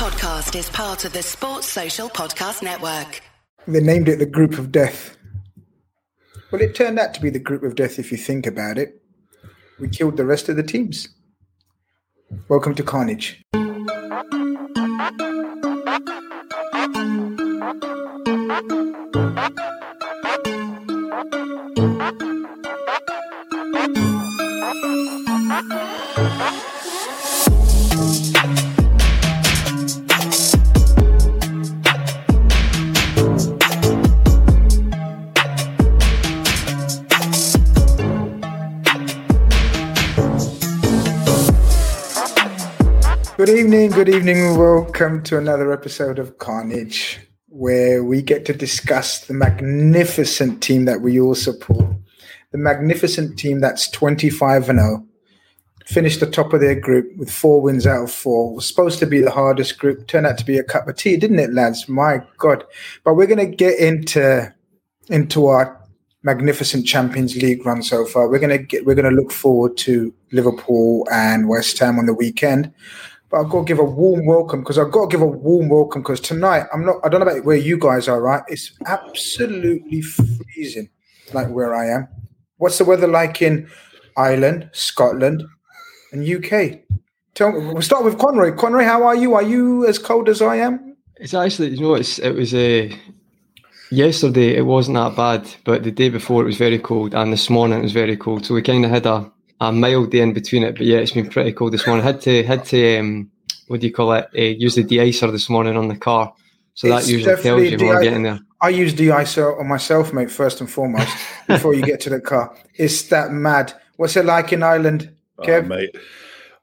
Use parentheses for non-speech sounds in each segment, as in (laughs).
podcast is part of the Sports Social Podcast Network. They named it the Group of Death. Well, it turned out to be the Group of Death if you think about it. We killed the rest of the teams. Welcome to Khanage. Evening, good evening. Welcome to another episode of Khanage, where we get to discuss the magnificent team that we all support. The magnificent team that's 25 and 0, finished the top of their group with four wins out of four. Was supposed to be the hardest group, turned out to be a cup of tea, didn't it, lads? My God! But we're going to get into into our magnificent Champions League run so far. We're to get we're going to look forward to Liverpool and West Ham on the weekend. But I've got to give a warm welcome because I've got to give a warm welcome because tonight I'm not. I don't know about where you guys are. Right, it's absolutely freezing, like where I am. What's the weather like in Ireland, Scotland, and UK? Tell. We'll start with Conroy. Conroy, how are you? Are you as cold as I am? It's actually, you know, it's it was a. Uh, yesterday it wasn't that bad, but the day before it was very cold, and this morning it was very cold. So we kind of had a a mild day in between it. But yeah, it's been pretty cold this morning. I had to had to um, what do you call it? Uh, use the de-icer this morning on the car. So It's that usually tells you definitely when we're de- getting there. I use de-icer on myself, mate, first and foremost, (laughs) before you get to the car. It's that mad. What's it like in Ireland, Oh, mate.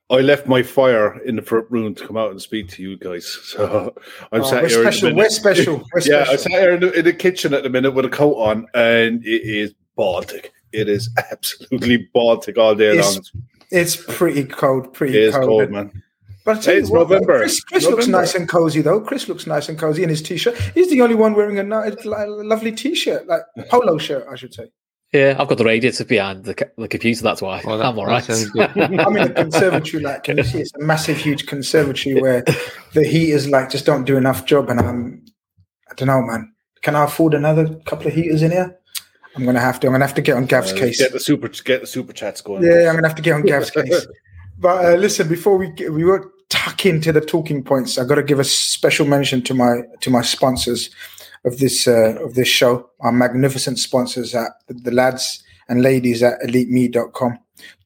I left my fire in the front room to come out and speak to you guys. (laughs) So I'm Oh, sat we're here. special. In We're special. We're (laughs) yeah, special. I'm sat here in the, in the kitchen at the minute with a coat on, and it is Baltic. It is (laughs) absolutely Baltic all day It's long. It's pretty cold. Pretty It is cold. cold, man. But I tell It's you what, November. Chris, Chris looks nice and cozy though. Chris looks nice and cozy in his t-shirt. He's the only one wearing a, ni- lovely t-shirt, like polo shirt, I should say. Yeah, I've got the radiator behind the, the computer. That's why Oh, that- I'm all right. that. (laughs) I'm in a conservatory, like can you see? It's a massive, huge conservatory where the heaters like just don't do enough job, and I'm, I don't know, man. Can I afford another couple of heaters in here? I'm gonna have to. I'm gonna have to get on Gav's Uh, case. Get the super, get the super chats going. Yeah, I'm gonna have to get on Gav's (laughs) case. But uh, listen, before we get, we won't tuck into the talking points, I got to give a special mention to my to my sponsors of this uh, of this show, our magnificent sponsors at the, the lads and ladies at elitemii.com.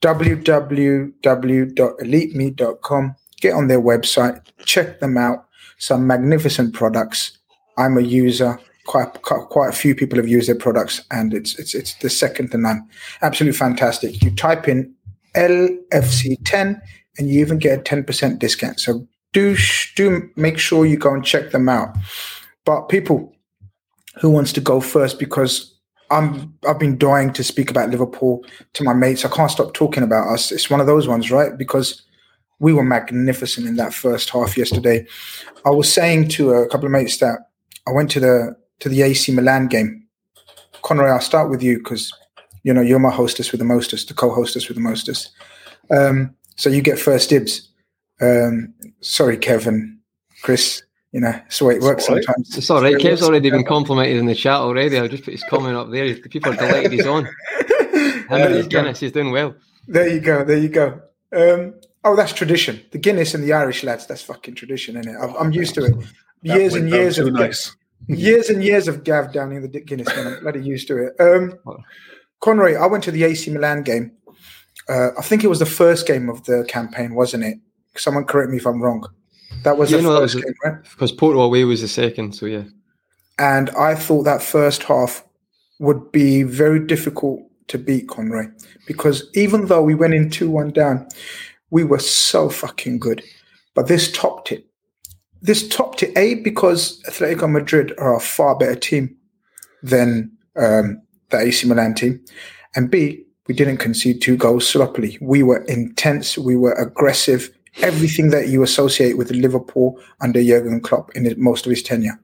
www.elitemii.com. Get on their website, check them out. Some magnificent products. I'm a user. Quite, quite quite a few people have used their products, and it's it's it's the second to none. Absolutely fantastic. You type in LFC10 and you even get a 10% discount. So do do make sure you go and check them out. But people, who wants to go first? Because I'm I've been dying to speak about Liverpool to my mates. I can't stop talking about us. It's one of those ones, right? Because we were magnificent in that first half yesterday. I was saying to a couple of mates that I went to the to the AC Milan game. Conroy, I'll start with you because you know you're my hostess with the mostest, the co-hostess with the mostest. Um, so you get first dibs. Um, sorry, Kevin, Chris. You know, it's the way it works all right. sometimes. It's all right. It's the way it Kev's already been complimented in the chat already. I'll just put his comment up there. People are delighted he's on. (laughs) Him There and you his go. Guinness, he's doing well. There you go. There you go. Um, oh, that's tradition. The Guinness and the Irish lads. That's fucking tradition, isn't it? I'm, I'm used to it. That Years and years too of nice. Years and years of Gav downing the Guinness. Man, I'm bloody used to it. Um, Conroy, I went to the AC Milan game. Uh, I think it was the first game of the campaign, wasn't it? Someone correct me if I'm wrong. That was Yeah, the no, that first was game, right? Because Porto away was the second, so yeah. And I thought that first half would be very difficult to beat Conroy because even though we went in 2 1 down, we were so fucking good. But this topped it. This topped it, A, because Atletico Madrid are a far better team than um, the AC Milan team. And B, we didn't concede two goals sloppily. We were intense, we were aggressive, everything that you associate with Liverpool under Jurgen Klopp in most of his tenure.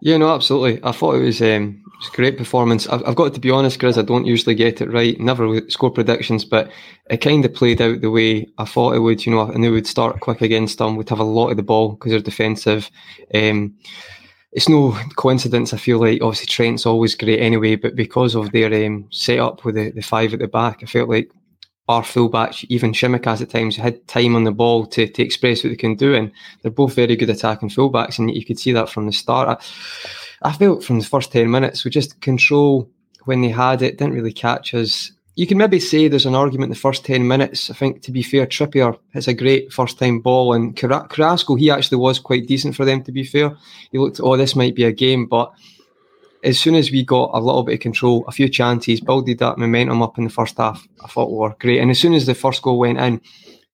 Yeah, no, absolutely. I thought it was um, it was a great performance. I've, I've got to be honest, Chris. I don't usually get it right. Never score predictions, but it kind of played out the way I thought it would. You know, and they would start quick against them. Would have a lot of the ball because they're defensive. Um, it's no coincidence. I feel like obviously Trent's always great anyway, but because of their um, setup with the, the five at the back, I felt like our fullbacks, even Tsimikas at times, had time on the ball to, to express what they can do. And they're both very good attacking fullbacks. And you could see that from the start. I, I felt from the first 10 minutes, we just control when they had it, didn't really catch us. You can maybe say there's an argument in the first 10 minutes. I think, to be fair, Trippier has a great first time ball. And Carrasco, he actually was quite decent for them, to be fair. He looked, oh, this might be a game. But as soon as we got a little bit of control, a few chances, builded that momentum up in the first half, I thought we were great. And as soon as the first goal went in,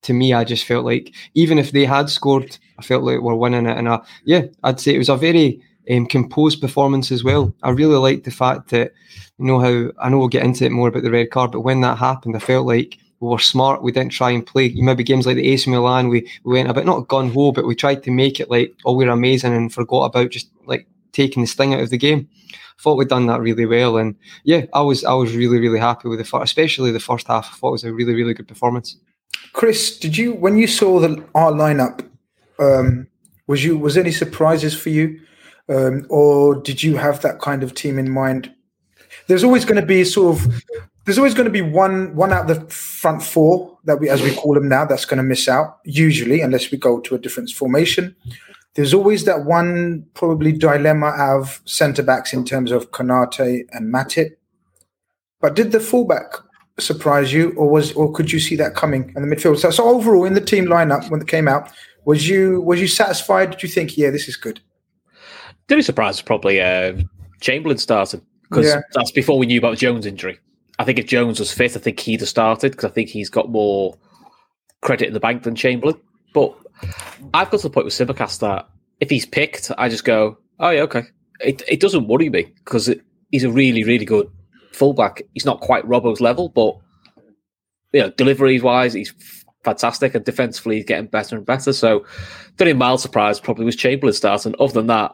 to me, I just felt like even if they had scored, I felt like we're winning it. And I, yeah, I'd say it was a very um, composed performance as well. I really liked the fact that, you know, how I know we'll get into it more about the red card, but when that happened, I felt like we were smart. We didn't try and play. You maybe games like the AC Milan, we, we went a bit not gun ho, but we tried to make it like, oh, we're amazing and forgot about just like taking the sting out of the game thought we'd done that really well, and yeah, I was I was really really happy with the first, especially the first half. I thought it was a really really good performance. Chris, did you when you saw the our lineup? Um, was you was any surprises for you, um, or did you have that kind of team in mind? There's always going to be sort of there's always going to be one one out of the front four that we as we call them now that's going to miss out usually unless we go to a different formation there's always that one probably dilemma of centre backs in terms of Konate and Matip. But did the fullback surprise you, or was or could you see that coming in the midfield? So, so overall, in the team lineup when it came out, was you was you satisfied? Did you think, yeah, this is good? The only surprise was probably uh, Chamberlain started because yeah. that's before we knew about Jones' injury. I think if Jones was fit, I think he'd have started because I think he's got more credit in the bank than Chamberlain. But I've got to the point with Tsimikas that if he's picked, I just go, oh yeah, okay. It it doesn't worry me because he's a really really good fullback. He's not quite Robbo's level, but you know, delivery wise, he's fantastic, and defensively, he's getting better and better. So, the only mild surprise probably was Chamberlain starting. Other than that,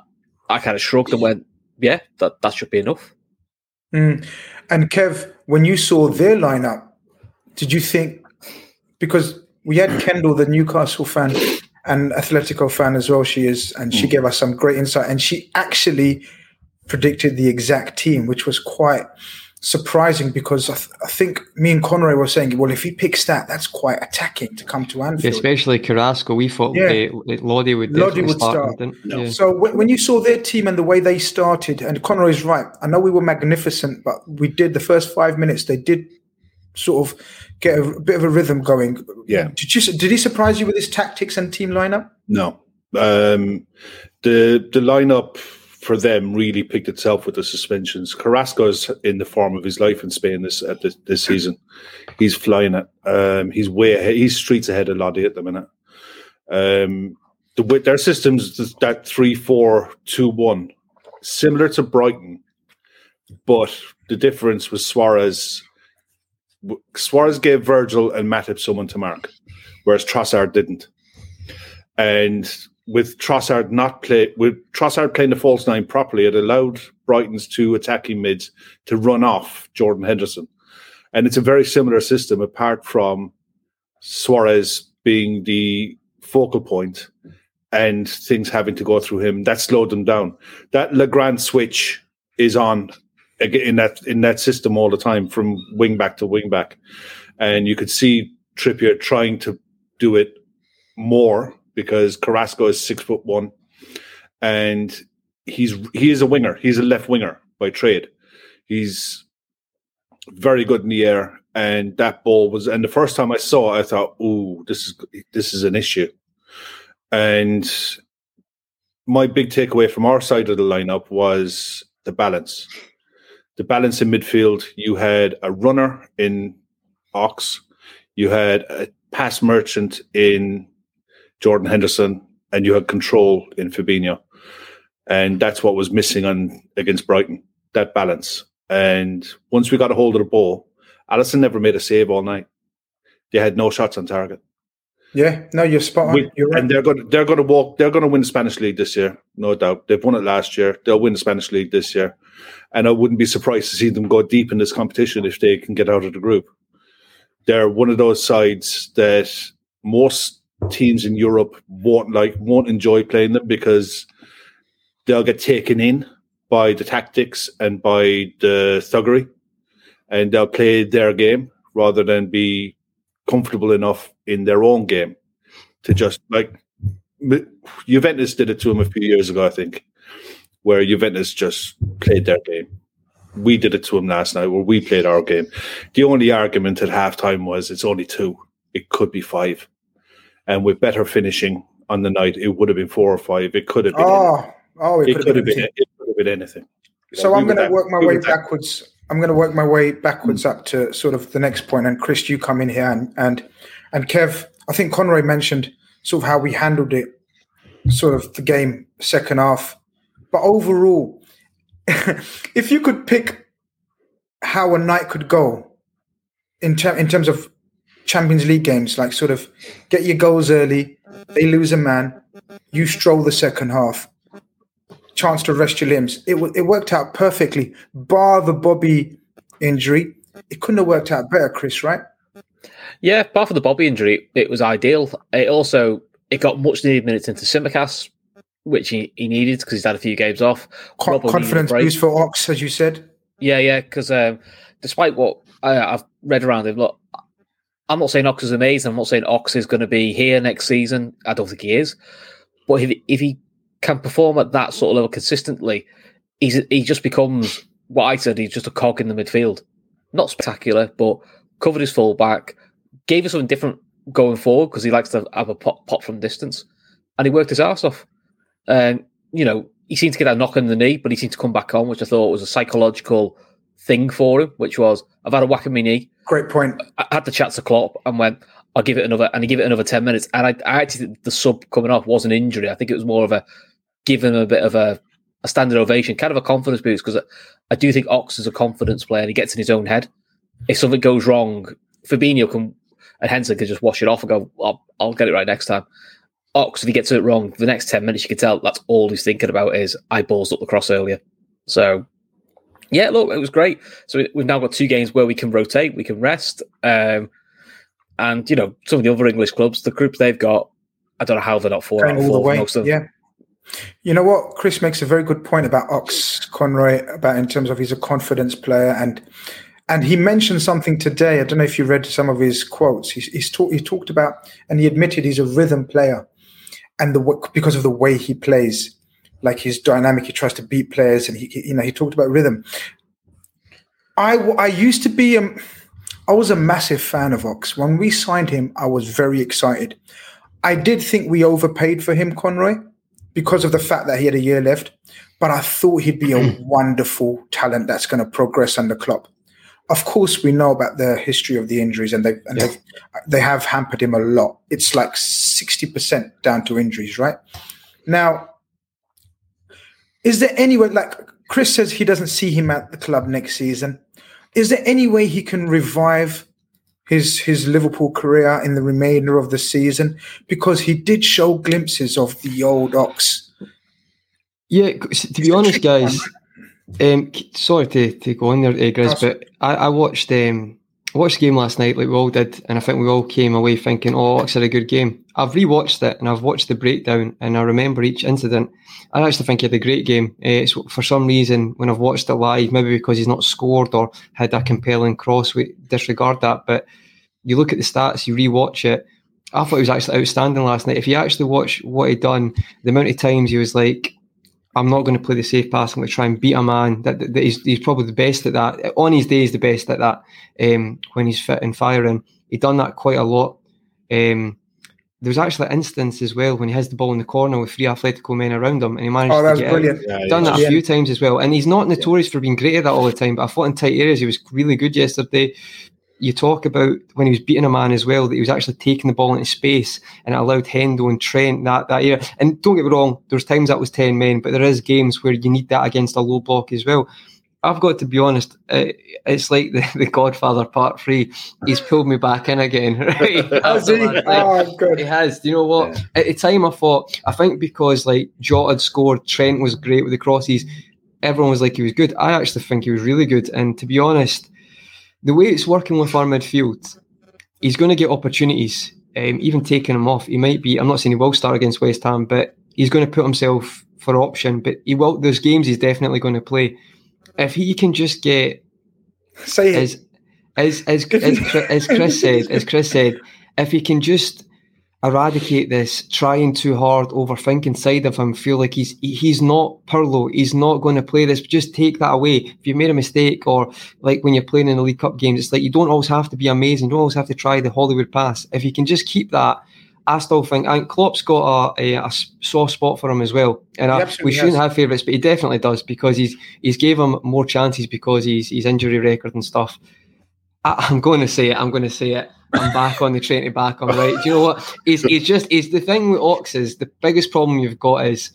I kind of shrugged and went, yeah, that that should be enough. Mm. And Kev, when you saw their lineup, did you think because we had Kendall, the Newcastle fan, and Atletico fan as well. She is, and she mm. gave us some great insight. And she actually predicted the exact team, which was quite surprising because I, th- I, think me and Conroy were saying, well, if he picks that, that's quite attacking to come to Anfield. Especially Carrasco. We thought yeah. uh, Lodi would, Lodi would start. start. No. Yeah. So w- when you saw their team and the way they started, and Conroy's right, I know we were magnificent, but we did the first five minutes, they did sort of get a, a, bit of a rhythm going. Yeah. Did you did he surprise you with his tactics and team lineup? No. Um, the the lineup for them really picked itself with the suspensions. Carrasco's in the form of his life in Spain this uh, this, this, season. He's flying it. Um, he's way ahead, he's streets ahead of Lodi at the minute. Um, the, their systems that three four two one similar to Brighton, but the difference was Suarez Suarez gave Virgil and Matip someone to mark, whereas Trossard didn't. And with Trossard not play with Trossard playing the false nine properly, it allowed Brighton's two attacking mids to run off Jordan Henderson. And it's a very similar system, apart from Suarez being the focal point and things having to go through him. That slowed them down. That Legrand switch is on in that in that system all the time from wing back to wing back, and you could see Trippier trying to do it more because Carrasco is six foot one, and he's he is a winger. He's a left winger by trade. He's very good in the air, and that ball was. And the first time I saw, it, I thought, "Ooh, this is this is an issue." And my big takeaway from our side of the lineup was the balance the balance in midfield, you had a runner in Ox, you had a pass merchant in Jordan Henderson, and you had control in Fabinho. And that's what was missing on against Brighton, that balance. And once we got a hold of the ball, Alisson never made a save all night. They had no shots on target. Yeah, no, you're spot on. With- you're right. and they're going to they're going to walk. They're going to win the Spanish league this year, no doubt. They've won it last year. They'll win the Spanish league this year, and I wouldn't be surprised to see them go deep in this competition if they can get out of the group. They're one of those sides that most teams in Europe won't like, won't enjoy playing them because they'll get taken in by the tactics and by the thuggery, and they'll play their game rather than be comfortable enough in their own game to just like Juventus did it to him a few years ago, I think, where Juventus just played their game. We did it to him last night, where we played our game. The only argument at halftime was it's only two; it could be five, and with better finishing on the night, it would have been four or five. It could have been. oh, oh, it could have been. anything. It could have been anything. So I'm going to work my we way backwards. I'm going to work my way backwards up to sort of the next point. And Chris, you come in here and and and Kev, I think Conroy mentioned sort of how we handled it, sort of the game second half. But overall, (laughs) if you could pick how a night could go in ter- in terms of Champions League games, like sort of get your goals early, they lose a man, you stroll the second half, chance to rest your limbs. It w- it worked out perfectly, bar the Bobby injury. It couldn't have worked out better, Chris. Right? Yeah, bar from the Bobby injury, it was ideal. It also it got much needed minutes into Tsimikas, which he, he needed because he's had a few games off. Con- Robbo needed a confidence boost for Ox, as you said. Yeah, yeah, because um, despite what I, I've read around him, look, I'm not saying Ox is amazing. I'm not saying Ox is going to be here next season. I don't think he is. But if, if he can perform at that sort of level consistently, he's he just becomes what I said. He's just a cog in the midfield. Not spectacular, but covered his full back, gave us something different going forward because he likes to have a pop, pop from distance, and he worked his ass off. And you know, he seemed to get a knock on the knee, but he seemed to come back on, which I thought was a psychological thing for him, which was I've had a whack in my knee. Great point. I had the chat to Klopp and went, I'll give it another, and he gave it another 10 minutes. And I, I actually think the sub coming off was an injury. I think it was more of a give him a bit of a, a standard ovation, kind of a confidence boost, because I, I do think Ox is a confidence player and he gets in his own head. If something goes wrong, Fabinho can, and Henson can just wash it off and go, I'll, I'll get it right next time. Ox, if he gets it wrong, the next 10 minutes, you can tell that's all he's thinking about is, I balls up the cross earlier. So, yeah, look, it was great. So we- we've now got two games where we can rotate, we can rest. Um, and, you know, some of the other English clubs, the groups they've got, I don't know how they're not four out Going of all the four way. most of them. Yeah. You know what? Chris makes a very good point about Ox Conroy about in terms of he's a confidence player and and he mentioned something today. I don't know if you read some of his quotes. He's, he's talk, he talked about and he admitted he's a rhythm player, and the because of the way he plays, like his dynamic, he tries to beat players, and he he- you know he talked about rhythm. I I used to be um, I was a massive fan of Ox. When we signed him, I was very excited. I did think we overpaid for him, Conroy, because of the fact that he had a year left. But I thought he'd be a wonderful talent that's going to progress under Klopp. Of course, we know about the history of the injuries, and they and Yeah. they've, they have hampered him a lot. It's like sixty percent down to injuries, right? Now, is there any way? Like Chris says, he doesn't see him at the club next season. Is there any way he can revive his his Liverpool career in the remainder of the season? Because he did show glimpses of the old Ox. Yeah, to be honest, guys, um, sorry to, to go on there, uh, Grizz, but I, I watched um, I watched the game last night, like we all did, and I think we all came away thinking, "Oh, it's a good game." I've rewatched it and I've watched the breakdown, and I remember each incident. I actually think he had a great game. Uh, it's for some reason when I've watched it live, maybe because he's not scored or had a compelling cross, we disregard that. But you look at the stats, you rewatch it. I thought he was actually outstanding last night. If you actually watch what he'd done, the amount of times he was like, I'm not going to play the safe pass. I'm going to try and beat a man. That, that he's, he's probably the best at that. On his day, he's the best at that. Um, when he's fit and firing, he done that quite a lot. Um, there was actually an instance as well when he has the ball in the corner with three Atletico men around him, and he managed Oh, that to get brilliant. Yeah, Done yeah. that a few times as well, and he's not notorious for being great at that all the time. But I thought in tight areas he was really good yesterday. You talk about when he was beating a man as well that he was actually taking the ball into space and it allowed Hendo and Trent that that area. And don't get me wrong, there's times that was ten men, but there is games where you need that against a low block as well. I've got to be honest. Uh, it's like the, the Godfather Part Three. He's pulled me back in again. (laughs) Right? Has he? Oh, good. He has. Do you know what? Yeah. At the time, I thought I think because like Jota had scored, Trent was great with the crosses. Everyone was like he was good. I actually think he was really good. And to be honest, the way it's working with our midfield, he's going to get opportunities. Um, even taking him off, he might be. I'm not saying he will start against West Ham, but he's going to put himself for option. But he will. Those games, he's definitely going to play. If he can just get Say it. as as as as, as Chris said, as Chris said, if he can just eradicate this trying too hard, overthinking side of him, feel like he's he's not Pirlo, he's not going to play this. Just take that away. If you made a mistake, or like when you're playing in the League Cup games, it's like you don't always have to be amazing. You don't always have to try the Hollywood pass. If you can just keep that. I still think and Klopp's got a, a, a soft spot for him as well, and I, we shouldn't has. have favourites, but he definitely does because he's he's gave him more chances because he's his injury record and stuff. I, I'm going to say it. I'm going to say it. I'm back on the train to back. I'm right. Do you know what? He's, he's just he's the thing with Ox is the biggest problem you've got is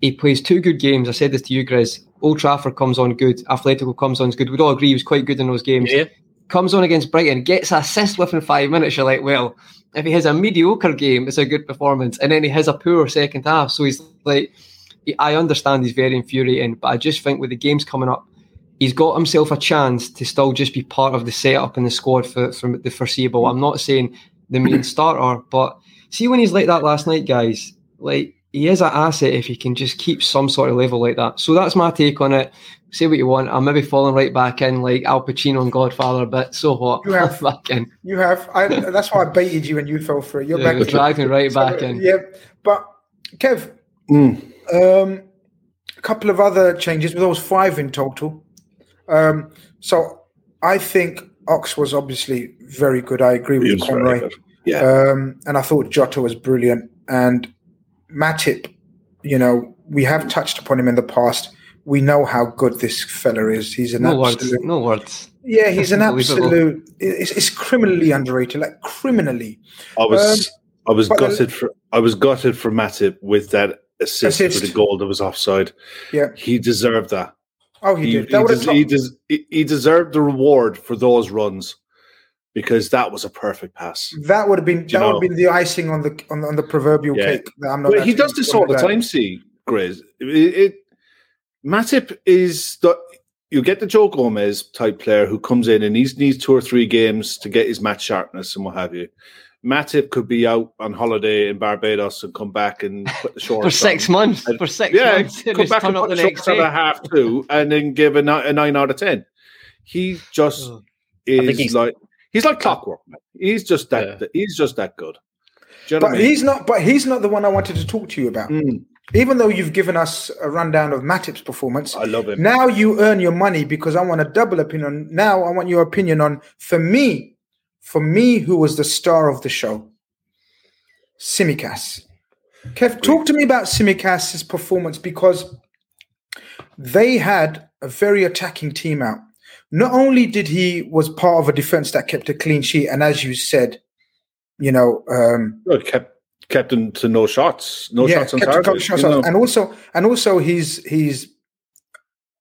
he plays two good games. I said this to you, Grizz. Old Trafford comes on good. Atletico comes on good. We'd all agree he was quite good in those games. Yeah. Comes on against Brighton, gets an assist within five minutes. You're like, well, if he has a mediocre game, it's a good performance, and then he has a poor second half. So he's like, I understand he's very infuriating, but I just think with the games coming up, he's got himself a chance to still just be part of the setup in the squad for, for the foreseeable. I'm not saying the main (clears throat) starter, but see when he's like that last night, guys, like he is an asset if he can just keep some sort of level like that. So that's my take on it. Say what you want. I'm maybe falling right back in like Al Pacino and Godfather, but so what? You have. (laughs) back in. You have. I, that's why I baited you and you fell for it. You're Yeah, back. driving right back in. Yeah, but Kev, Mm. um, a couple of other changes. There was five in total. Um, so I think Ox was obviously very good. I agree with He you, was very Conroy. Yeah. Um, and I thought Jota was brilliant. And Matip, you know, we have touched upon him in the past. We know how good this fella is. He's an No words. absolute. No words. Yeah, he's an absolute. It's, it's criminally underrated, like criminally. I was I was but the- gutted for I was gutted for Matip with that assist, Assist. for the goal that was offside. Yeah. He deserved that. Oh, he, He, did. he, des- he, des- he- deserved the reward for those runs because that was a perfect pass. That would have been that would have been the icing on the on, the- on the proverbial Yeah. cake. That I'm not. But he does this all the time. See, Grizz. It, it Matip is the you get the Joe Gomez type player who comes in and he needs two or three games to get his match sharpness and what have you. Matip could be out on holiday in Barbados and come back and put the (laughs) shorts For six on. months. And- For six Yeah, months. and come back and put the the next shorts on day. a half two, and then give a, ni- a nine out of ten. He just Oh. is he's- like he's like clockwork. Man. He's just that. Yeah. He's just that good. You know But I mean? he's not. But he's not the one I wanted to talk to you about. Mm, Even though you've given us a rundown of Matip's performance, I love him. now you earn your money because I want a double opinion. Now I want your opinion on for me, for me, who was the star of the show, Tsimikas. Kev, talk to me about Tsimikas's performance because they had a very attacking team out. Not only did he was part of a defense that kept a clean sheet, and as you said, you know, um, Well, kept kept him to no shots, no yeah, shots on kept a couple target. shots on- and also and also he's he's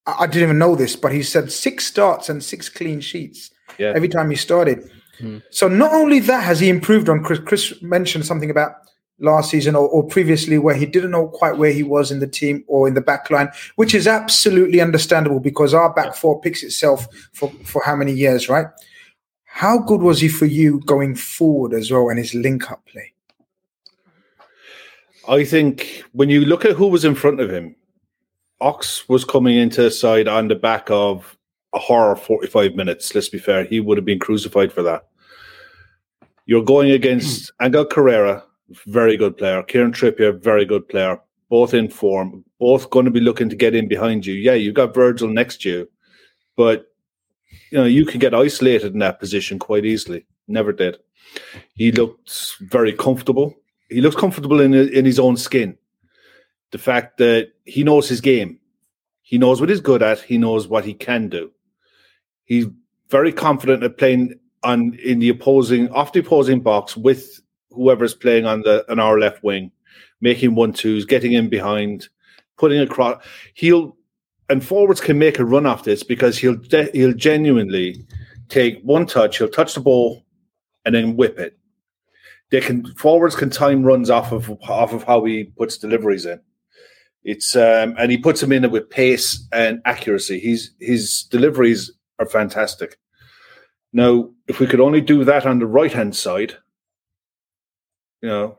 I I didn't even know this, but he said six starts and six clean sheets Yeah. every time he started. Hmm. So not only that has he improved on. Chris, Chris mentioned something about last season or, or previously where he didn't know quite where he was in the team or in the back line, which is absolutely understandable because our back four picks itself for for how many years, right? How good was he for you going forward as well and his link up play? I think when you look at who was in front of him, Ox was coming into the side on the back of a horror 45 minutes. Let's be fair. He would have been crucified for that. You're going against mm. Angel Correa, very good player. Kieran Trippier, very good player. Both in form, both going to be looking to get in behind you. Yeah, you've got Virgil next to you, but you know you can get isolated in that position quite easily. Never did. He looked very comfortable. He looks comfortable in in his own skin. The fact that he knows his game, he knows what he's good at. He knows what he can do. He's very confident at playing on in the opposing off the opposing box with whoever's playing on the on our left wing, making one twos, getting in behind, putting across. He'll and forwards can make a run off this because he'll de- he'll genuinely take one touch, he'll touch the ball, and then whip it. They can forwards can time runs off of off of how he puts deliveries in. It's um, and he puts them in with pace and accuracy. He's his deliveries are fantastic. Now, if we could only do that on the right hand side, you know,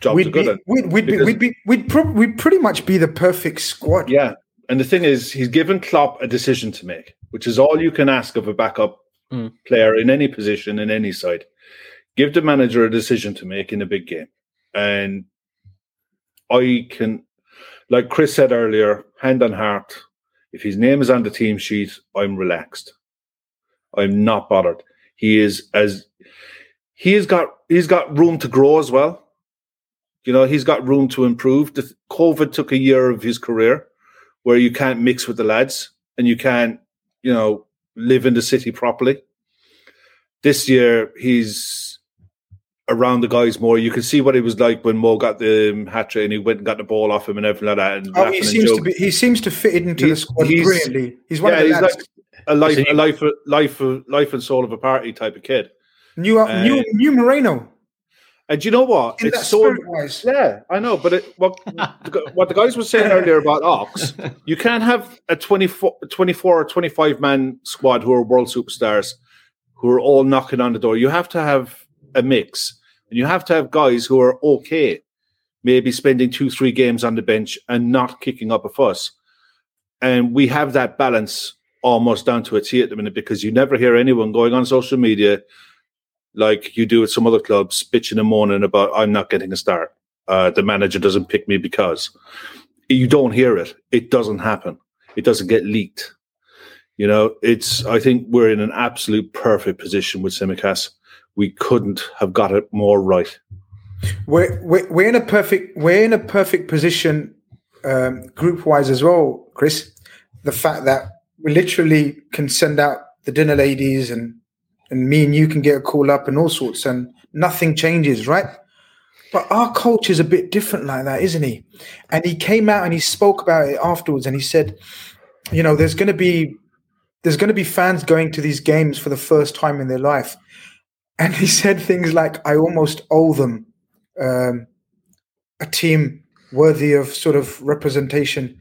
jobs we'd are good. be, we'd, we'd, be, we'd be we'd pro- we'd pretty much be the perfect squad. Yeah. And the thing is, he's given Klopp a decision to make, which is all you can ask of a backup Mm. player in any position, in any side. Give the manager a decision to make in a big game. And I can, like Chris said earlier, hand on heart, if his name is on the team sheet, I'm relaxed. I'm not bothered. He is as he has got he's got room to grow as well. You know, he's got room to improve. The, COVID took a year of his career where you can't mix with the lads and you can't, you know, live in the city properly. This year, he's around the guys more. You can see what it was like when Mo got the um, hat trick and he went and got the ball off him and everything like that. And Oh, he seems to be. He seems to fit into the squad he's- brilliantly. He's one yeah, of the he's lads. like a life, a life, life, life and soul of a party type of kid. new, uh, new, new Moreno. And you know what? In that It's so spirit wise. Yeah, I know, but it, what (laughs) the what the guys were saying earlier about Ox, (laughs) you can't have a 24, 24 or 25 man squad who are world superstars who are all knocking on the door. You have to have a mix, and you have to have guys who are okay, maybe spending two, three games on the bench and not kicking up a fuss. And we have that balance almost down to a T at the minute because you never hear anyone going on social media like you do at some other clubs, bitching and moaning about I'm not getting a start. Uh, the manager doesn't pick me because you don't hear it. It doesn't happen. It doesn't get leaked. You know, it's. I think we're in an absolute perfect position with Tsimikas. We couldn't have got it more right. We're, we're we're in a perfect we're in a perfect position um, group wise as well, Chris. The fact that we literally can send out the dinner ladies and and me and you can get a call up and all sorts and nothing changes, right? But our culture is a bit different like that, isn't he? And he came out and he spoke about it afterwards and he said, you know, there's going to be there's going to be fans going to these games for the first time in their life. And he said things like, I almost owe them um, a team worthy of sort of representation.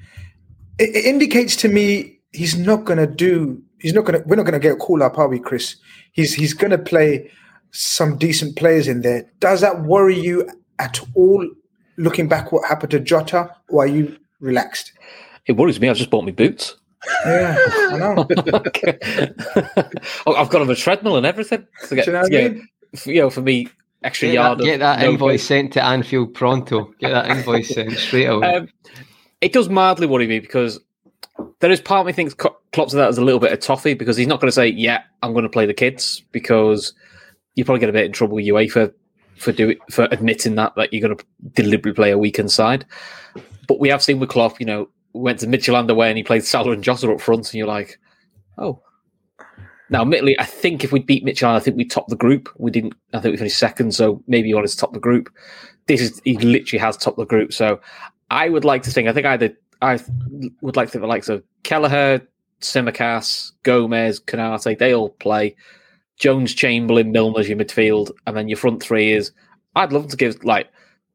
It, it indicates to me he's not going to do. He's not going to. We're not going to get a call up, are we, Chris? He's he's going to play some decent players in there. Does that worry you at all? Looking back, what happened to Jota, or are you relaxed? It worries me. I've just bought me boots. Yeah, I know. (laughs) (laughs) I've got on a treadmill and everything. To get, Do you know what I yeah, mean? f- you know, for me, extra Get yard. that, of get that no invoice good. sent to Anfield pronto. Get that invoice sent straight (laughs) away. Um, it does mildly worry me because there is part of me thinks Klopp's that as a little bit of toffee because he's not going to say, "Yeah, I'm going to play the kids," because you probably get a bit in trouble with UEFA for doing for admitting that that you're going to deliberately play a weakened side. But we have seen with Klopp, you know, went to Midtjylland away and he played Salah and Jota up front, and you're like, oh. Now, admittedly, I think if we beat Mitchell, I think we topped the group. We didn't. I think we finished second, so maybe he wanted to top the group. This is he literally has topped the group. So I would like to think. I think either I would like to think the likes of Kelleher, Tsimikas, Gomez, Konate, they all play. Jones, Chamberlain, Milner's your midfield, and then your front three is. I'd love to give like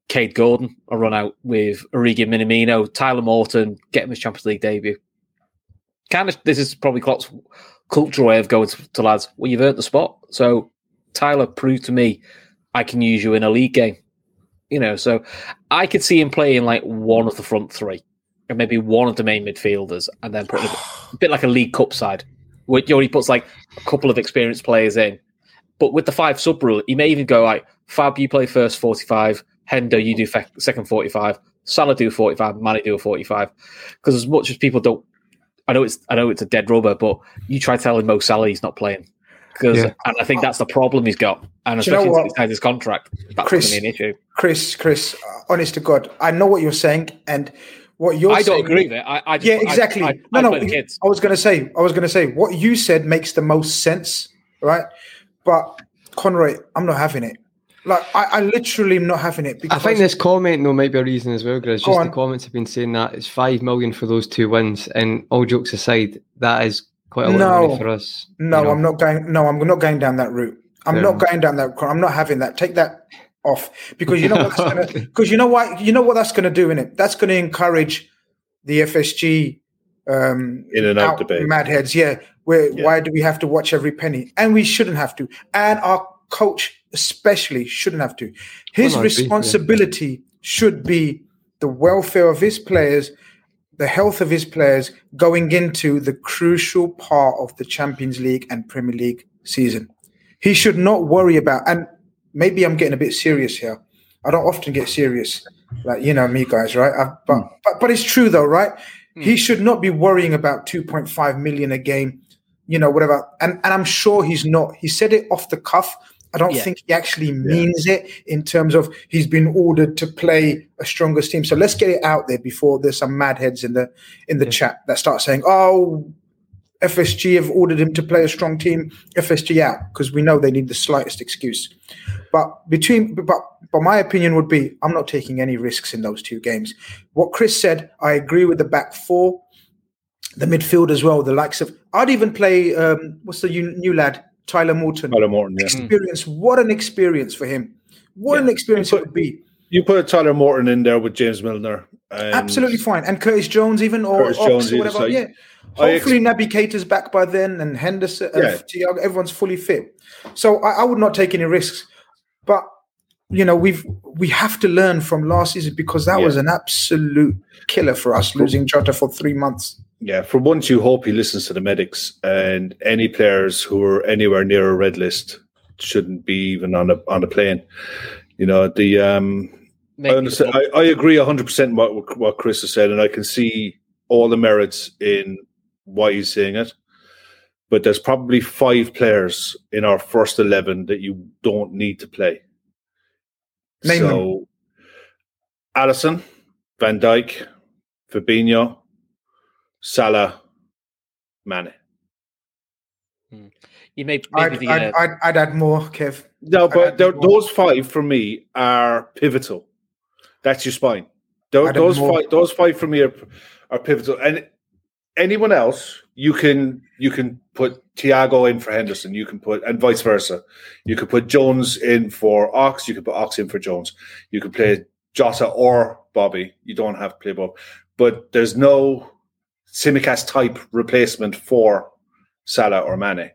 Kaide Gordon a run out with Origi Minamino, Tyler Morton, get him his Champions League debut. Kind of, this is probably Klopp's cultural way of going to, to lads. Well, you've earned the spot, so Tyler proved to me I can use you in a league game. You know, so I could see him playing like one of the front three, and maybe one of the main midfielders, and then put a bit, a bit like a League Cup side, where he only puts like a couple of experienced players in. But with the five sub rule, he may even go like Fab, you play first forty-five, Hendo, you do fe- second forty-five, Salah do forty-five, Mane do a forty-five. Because as much as people don't, I know it's I know it's a dead rubber, but you try telling Mo Salah he's not playing. Because Yeah. and I think that's the problem he's got, and Do you know especially what? since he's had his contract, that's Chris, going to be an issue. Chris, Chris, uh, honest to God, I know what you're saying, and what you're I don't saying. agree with it. I, I just, Yeah, exactly. I, I, no, I no. the kids. I was going to say, I was going to say, what you said makes the most sense, right? But Conroy, I'm not having it. Like I, I literally am not having it. Because I think this comment though might be a reason as well, Grizz. Just the comments have been saying that it's five million for those two wins, and all jokes aside, that is quite a lot no, of money for us. No, you know? I'm not going. No, I'm not going down that route. I'm yeah. not going down that. I'm not having that. Take that off because you know what gonna, (laughs) because you know what you know what that's going to do in it. That's going to encourage the FSG um, in and out, out debate. Mad heads, yeah. Where yeah. why do we have to watch every penny? And we shouldn't have to. And our coach especially shouldn't have to. His responsibility be, yeah. should be the welfare of his players, the health of his players going into the crucial part of the Champions League and Premier League season. He should not worry about and maybe I'm getting a bit serious here. I don't often get serious, like you know me, guys, right? I, but, mm. but but it's true though, right? Mm. He should not be worrying about 2.5 million a game, you know, whatever. And and I'm sure he's not. He said it off the cuff. I don't yeah. think he actually means yeah. it in terms of he's been ordered to play a strongest team. So let's get it out there before there's some mad heads in the in the yeah. chat that start saying, "Oh, FSG have ordered him to play a strong team. FSG out because we know they need the slightest excuse. But between, but, but my opinion would be, I'm not taking any risks in those two games. What Chris said, I agree with the back four, the midfield as well. The likes of, I'd even play. Um, what's the new lad, Tyler Morton? Tyler Morton, yeah. Experience. What an experience for him. What yeah. an experience put, it would be. You put Tyler Morton in there with James Milner. Absolutely fine, and Curtis Jones even or Curtis Jones or whatever. Yeah, Hopefully, ex- Naby Keita's back by then, and Henderson, yeah. and Thiago, everyone's fully fit. So I, I, would not take any risks. But you know, we've we have to learn from last season because that yeah. was an absolute killer for us, losing Jota for three months. Yeah, for once, you hope he listens to the medics, and any players who are anywhere near a red list shouldn't be even on a on a plane. You know, the um, I, understand, I, I agree hundred percent what what Chris has said, and I can see all the merits in why he's saying it. But there's probably five players in our first 11 that you don't need to play. Name so, them. Alisson, Van Dijk, Fabinho, Salah, Mane. Hmm. You may, I'd, the, I'd, uh, I'd, I'd, add more, Kev. No, but those five for me are pivotal. That's your spine. Those, those five, those five for me are, are pivotal. And anyone else, you can you can put Thiago in for Henderson. You can put and vice versa. You could put Jones in for Ox. You could put Ox in for Jones. You could play Jota or Bobby. You don't have to play Bob. But there's no Tsimikas type replacement for Salah or Mane.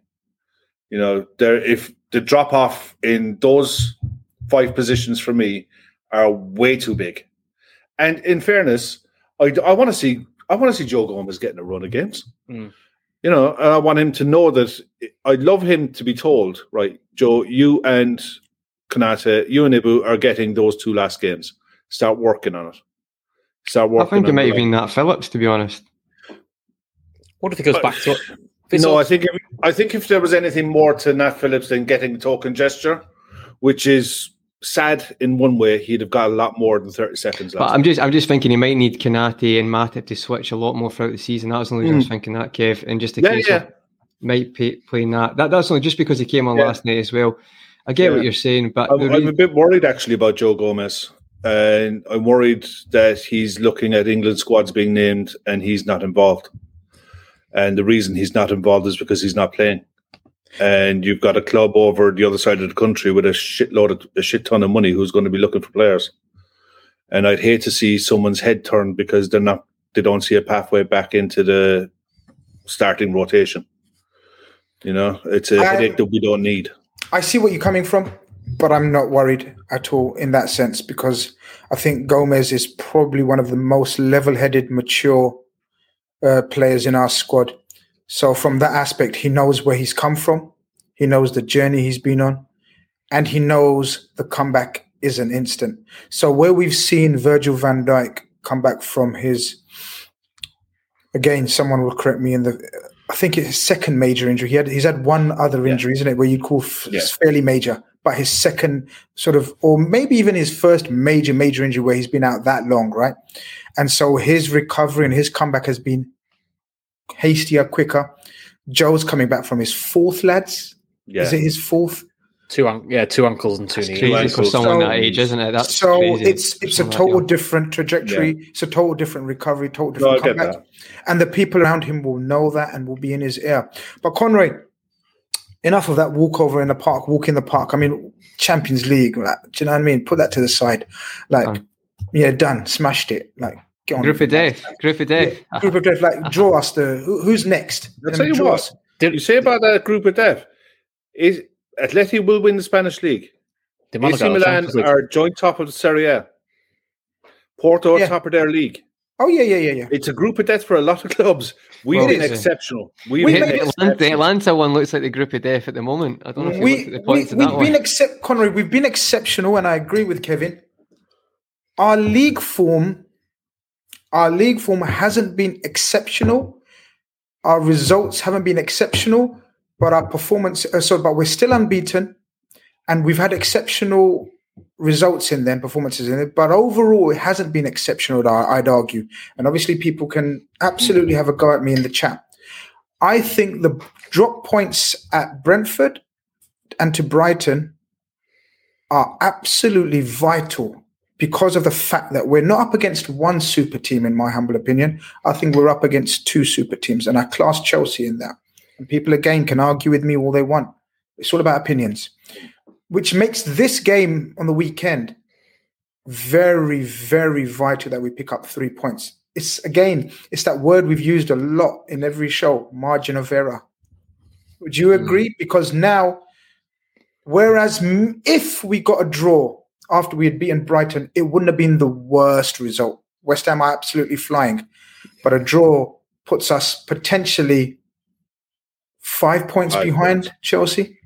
You know, there if the drop off in those five positions for me are way too big. And in fairness, I, I want to see I want to see Joe Gomez getting a run of games. Mm. You know, I want him to know that I'd love him to be told, right, Joe, you and Konate, you and Ibou are getting those two last games. Start working on it. Start working. I think it might have been that Phillips, to be honest. What if he goes but, back to (laughs) it? No, I think if, I think if there was anything more to Nat Phillips than getting the token gesture, which is sad in one way, he'd have got a lot more than 30 seconds left. But I'm just I'm just thinking he might need Konate and Matip to switch a lot more throughout the season. That was only mm. I was thinking that, Kev. And just a yeah, case yeah. of might pay, playing that. that. That's only just because he came on yeah. last night as well. I get what you're saying, but I'm, I'm, a bit worried actually about Joe Gomez. And I'm worried that he's looking at England squads being named and he's not involved. And the reason he's not involved is because he's not playing and you've got a club over the other side of the country with a shitload of a shit ton of money who's going to be looking for players. And I'd hate to see someone's head turned because they're not they don't see a pathway back into the starting rotation. You know, it's a headache that we don't need. I see what you're coming from, but I'm not worried at all in that sense because I think Gomez is probably one of the most level-headed, mature uh, players in our squad. So from that aspect, he knows where he's come from. He knows the journey he's been on, and he knows the comeback is an instant. So where we've seen Virgil van Dijk come back from his, again, someone will correct me in the, I think it's his second major injury. He had he's had one other injury, yeah. isn't it, where you'd call f- yeah. fairly major, but his second sort of, or maybe even his first major major injury where he's been out that long, right? And so his recovery and his comeback has been hastier, quicker. Joe's coming back from his fourth, lads. Yeah. Is it his fourth? Two, un- yeah, two uncles and two It's knees. for someone So- that age, isn't it? That's so crazy. it's it's a total young. different trajectory. It's a total different recovery, total No, I different get comeback. And the people around him will know that and will be in his ear. But Conroy, enough of that walkover in the park, walk in the park. I mean, Champions League, like, do you know what I mean? Put that to the side. Like, Done. yeah, done, smashed it. Like, get on. Group of death. Group of death. Yeah, group of death. Like, draw us the who, who's next. I'll tell you draw what. us. You say about uh, that group of death is Atleti will win the Spanish league. The AC Milan are joint top of the Serie A. Porto are Yeah. top of their league. Oh yeah, yeah, yeah, yeah. It's a group of death for a lot of clubs. We've Well, been exceptional. We've We been made the, it- Atalanta, the. Atalanta one looks like the group of death at the moment. I don't know if you we, looked at the we, points in we've been one. accept Conroy, we've been exceptional, and I agree with Kevin. Our league form, our league form hasn't been exceptional. Our results haven't been exceptional, but our performance. Uh, so, but we're still unbeaten, and we've had exceptional results in them, performances in it. But overall, it hasn't been exceptional. I'd argue, and obviously, people can absolutely have a go at me in the chat. I think the drop points at Brentford and to Brighton are absolutely vital because of the fact that we're not up against one super team, in my humble opinion. I think we're up against two super teams, and I class Chelsea in that. And people again can argue with me all they want. It's all about opinions, which makes this game on the weekend very, very vital that we pick up three points. It's again, it's that word we've used a lot in every show, margin of error. Would you mm. agree? Because now, whereas if we got a draw after we had beaten Brighton, it wouldn't have been the worst result. West Ham are absolutely flying, but a draw puts us potentially five points Five behind points. Chelsea.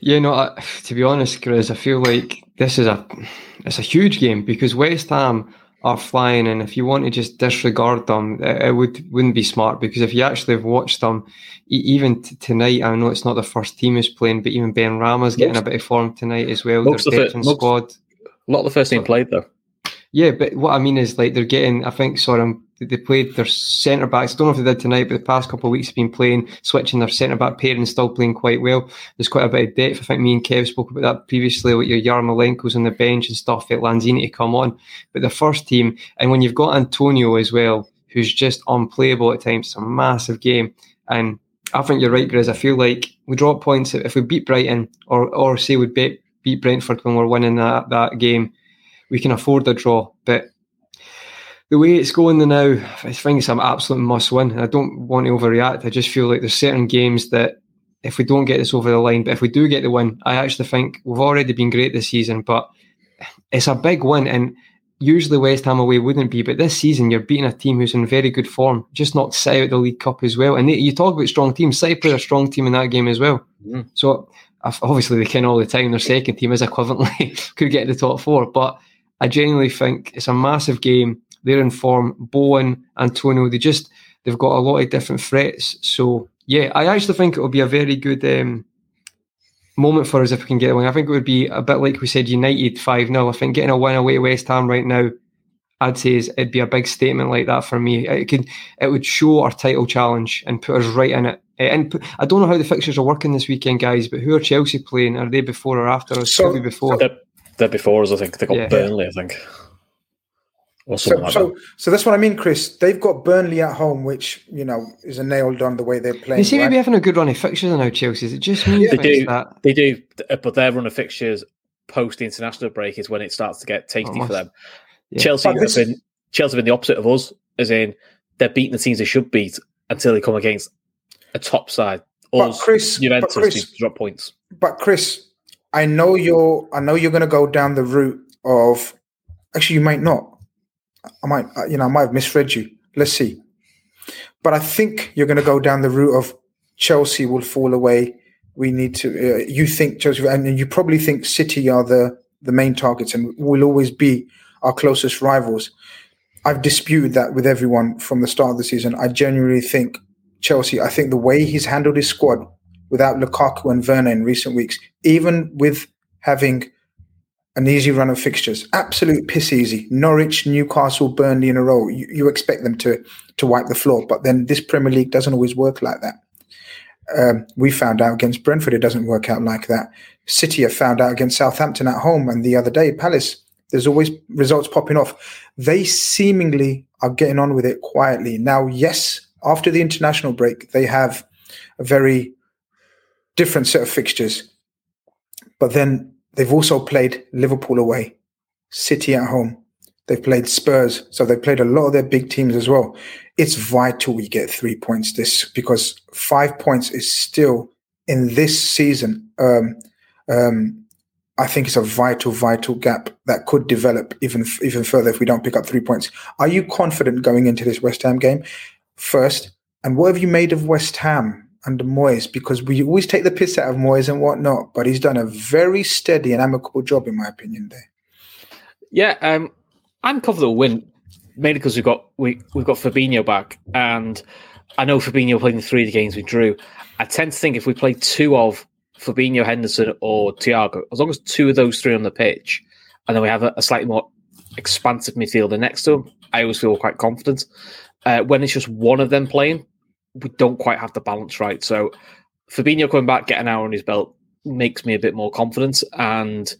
Yeah, no. I, (sighs) to be honest, Chris, I feel like this is a it's a huge game because West Ham are flying, and if you want to just disregard them, it, would wouldn't be smart because if you actually have watched them, even t- tonight, I know it's not the first team who's playing, but even Benrahma's getting a bit of form tonight as well. Most Their veteran most- squad. A lot of the first team played though. Yeah, but what I mean is like they're getting. I think sorry, um, they played their centre backs. I don't know if they did tonight, but the past couple of weeks have been playing, switching their centre back pair and still playing quite well. There's quite a bit of depth. I think me and Kev spoke about that previously with your Yarmolenko's on the bench and stuff. At Lanzini to come on, but the first team, and when you've got Antonio as well, who's just unplayable at times, it's a massive game. And I think you're right, Grizz. I feel like we drop points if we beat Brighton or or say we beat beat Brentford when we're winning that that game we can afford a draw. But the way it's going now, I think it's an absolute must win. I don't want to overreact. I just feel like there's certain games that if we don't get this over the line, but if we do get the win, I actually think we've already been great this season, but it's a big win. And usually West Ham away wouldn't be, but this season you're beating a team who's in very good form, just knocked City out the League Cup as well. And they, you talk about strong teams, City played a strong team in that game as well. Mm. So obviously they can all the time. Their second team is equivalently (laughs) could get the top four, but I genuinely think it's a massive game. They're in form. Bowen, Antonio, they just they've got a lot of different threats. So yeah, I actually think it will be a very good um, moment for us if we can get a win. I think it would be a bit like we said, United five 0 I think getting a win away to West Ham right now, I'd say is, it'd be a big statement like that for me. It could it would show our title challenge and put us right in it. Eh, And I don't know how the fixtures are working this weekend, guys. But who are Chelsea playing? Are they before or after us? So- before. They're, they're before us, I think. They got Yeah. Burnley, I think. Or So, like so, that. so that's what I mean, Chris. They've got Burnley at home, which you know is a nailed on the way they're playing. They seem to be having a good run of fixtures now, Chelsea. Is it just me? They do. That? They do, but their run of fixtures post the international break is when it starts to get tasty Oh, for them. yeah. Chelsea this- have been Chelsea have been the opposite of us, as in they're beating the teams they should beat until they come against a top side. But Us, Chris- but Juventus, Chris- who drop points. But Chris, I know you're. I know you're going to go down the route of. Actually, you might not. I might. uh, You know, I might have misread you. Let's see. But I think you're going to go down the route of Chelsea will fall away. We need to. Uh, you think Chelsea, and you probably think City are the the main targets, and will always be our closest rivals. I've disputed that with everyone from the start of the season. I genuinely think Chelsea. I think the way he's handled his squad without Lukaku and Werner in recent weeks, even with having an easy run of fixtures, absolute piss easy. Norwich, Newcastle, Burnley in a row. You, you expect them to to wipe the floor, but then this Premier League doesn't always work like that. Um, we found out against Brentford it doesn't work out like that. City have found out against Southampton at home, and the other day Palace. There's always results popping off. They seemingly are getting on with it quietly now. Yes, after the international break, they have a very different set of fixtures, but then they've also played Liverpool away, City at home, They've played Spurs, so they've played a lot of their big teams as well. It's vital we get three points this because five points is still in this season. Um, um, I think it's a vital, vital gap that could develop even even further if we don't pick up three points. Are you confident going into this West Ham game? First, and what have you made of West Ham under Moyes? Because we always take the piss out of Moyes and whatnot, but he's done a very steady and amicable job, in my opinion. There. Yeah, um, I'm confident we'll win, mainly because we've got we we've got Fabinho back, and I know Fabinho played in three of the games we drew. I tend to think if we play two of Fabinho, Henderson, or Thiago, as long as two of those three on the pitch, and then we have a, a slightly more expansive midfielder next to him, I always feel quite confident. Uh, when it's just one of them playing, we don't quite have the balance right. So Fabinho coming back, get an hour on his belt, makes me a bit more confident. And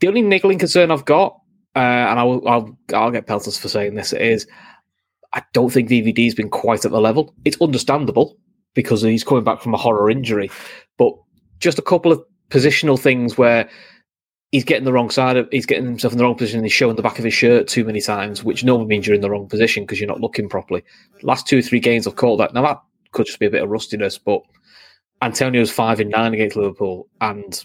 the only niggling concern I've got uh, and I'll, I'll I'll get pelters for saying this is I don't think VVD's been quite at the level. It's understandable because he's coming back from a horror injury, but just a couple of positional things where he's getting the wrong side of he's getting himself in the wrong position he's showing the back of his shirt too many times, which normally means you're in the wrong position because you're not looking properly. Last two or three games I've caught that. Now that could just be a bit of rustiness, but Antonio's five in nine against Liverpool and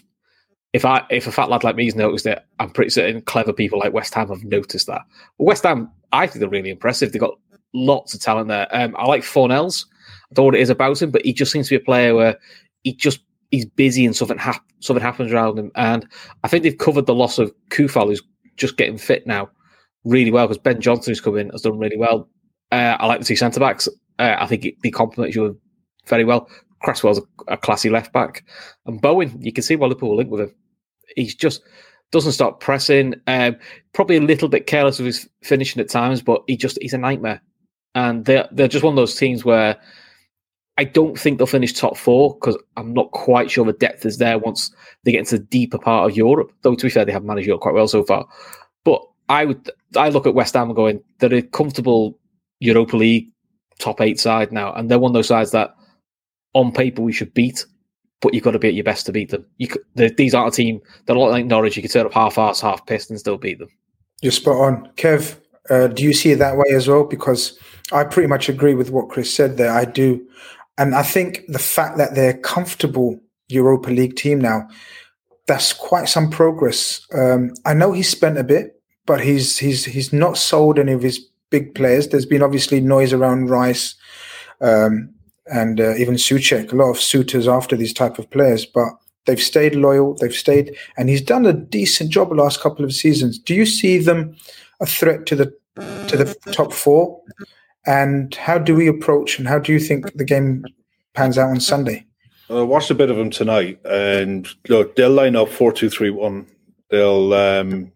if I if a fat lad like me's noticed it, I'm pretty certain clever people like West Ham have noticed that. West Ham, I think they're really impressive. They've got lots of talent there. Um, I like Fornals. I don't know what it is about him, but he just seems to be a player where he just he's busy and something hap- something happens around him. And I think they've covered the loss of Coufal, who's just getting fit now, really well because Ben Johnson, who's come in, has done really well. Uh, I like the two centre backs. Uh, I think they complement you very well. Cresswell's a, a classy left back, and Bowen. You can see why Liverpool link with him. He's just doesn't stop pressing. Um, probably a little bit careless of his finishing at times, but he just he's a nightmare. And they're they're just one of those teams where I don't think they'll finish top four because I'm not quite sure the depth is there once they get into the deeper part of Europe. Though to be fair, they have managed Europe quite well so far. But I would I look at West Ham and going, they're a comfortable Europa League top eight side now, and they're one of those sides that on paper we should beat, but you've got to be at your best to beat them. You could, these aren't a team that are a lot like Norwich. You could turn up half ass, half pissed, and still beat them. You're spot on, Kev. Uh, do you see it that way as well? Because I pretty much agree with what Chris said there. I do, and I think the fact that they're comfortable Europa League team now, that's quite some progress. Um, I know he's spent a bit, but he's he's he's not sold any of his big players. There's been obviously noise around Rice. Um, and uh, even Soucek, a lot of suitors after these type of players, but they've stayed loyal, they've stayed, and he's done a decent job the last couple of seasons. Do you see them a threat to the to the top four? And how do we approach and how do you think the game pans out on Sunday? I watched a bit of them tonight, and look, they'll line up four two three one. They'll um,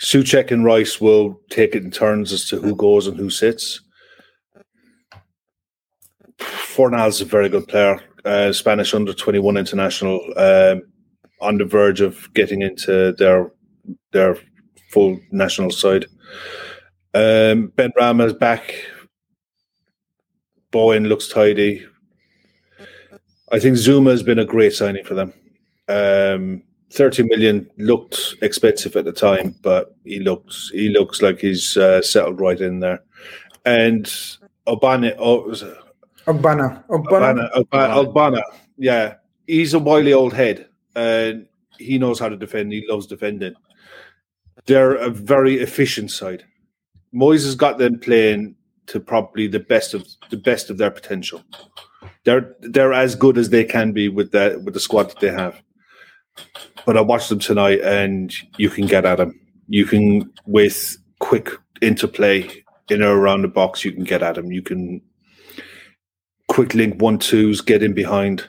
Soucek and Rice will take it in turns as to who goes and who sits. Fornals is a very good player, uh, Spanish under 21 international, um, on the verge of getting into their their full national side. Um, Benrahma is back. Bowen looks tidy. I think Zouma has been a great signing for them. Um, 30 million looked expensive at the time, but he looks he looks like he's uh, settled right in there. And Obana, oh, Ogbonna. Ogbonna. Ogbonna. Ogbonna. Yeah. He's a wily old head and he knows how to defend. He loves defending. They're a very efficient side. Moyes has got them playing to probably the best of the best of their potential. They're they're as good as they can be with the with the squad that they have. But I watched them tonight, and you can get at them. You can with quick interplay in or around the box. You can get at them. You can quick link one twos, get in behind.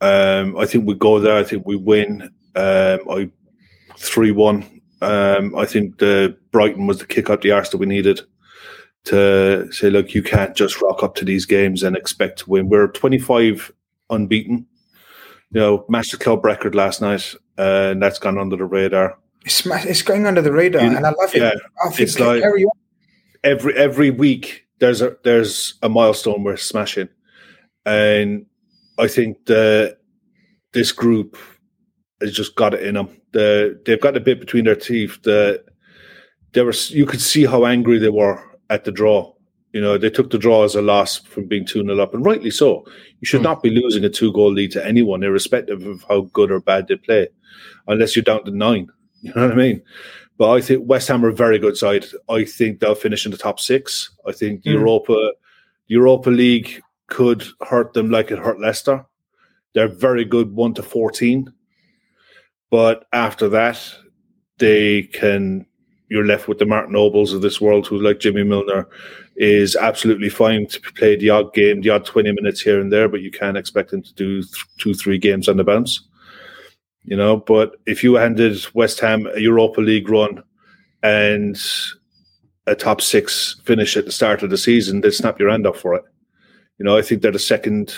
Um, I think we go there. I think we win. Um, I three one. Um, I think the Brighton was the kick up the arse that we needed. to say, look, you can't just rock up to these games and expect to win. We're 25 unbeaten. You know, matched the club record last night, uh, and that's gone under the radar. It's, it's going under the radar, and I love it. Yeah, I think it's like every every week there's a there's a milestone we're smashing, and I think the this group has just got it in them. The they've got a bit between their teeth. The there was you could see how angry they were at the draw. You know, they took the draw as a loss from being 2 0 up, and rightly so. You should mm. not be losing a two goal lead to anyone, irrespective of how good or bad they play, unless you're down to nine. (laughs) You know what I mean? But I think West Ham are a very good side. I think they'll finish in the top six. I think mm. Europa Europa League could hurt them like it hurt Leicester. They're very good one to fourteen. But after that, they can you're left with the Martin Nobles of this world, who, like Jimmy Milner, is absolutely fine to play the odd game, the odd 20 minutes here and there, but you can't expect him to do th- two, three games on the bounce. You know, but if you handed West Ham a Europa League run and a top six finish at the start of the season, they'd snap your hand off for it. You know, I think they're the second,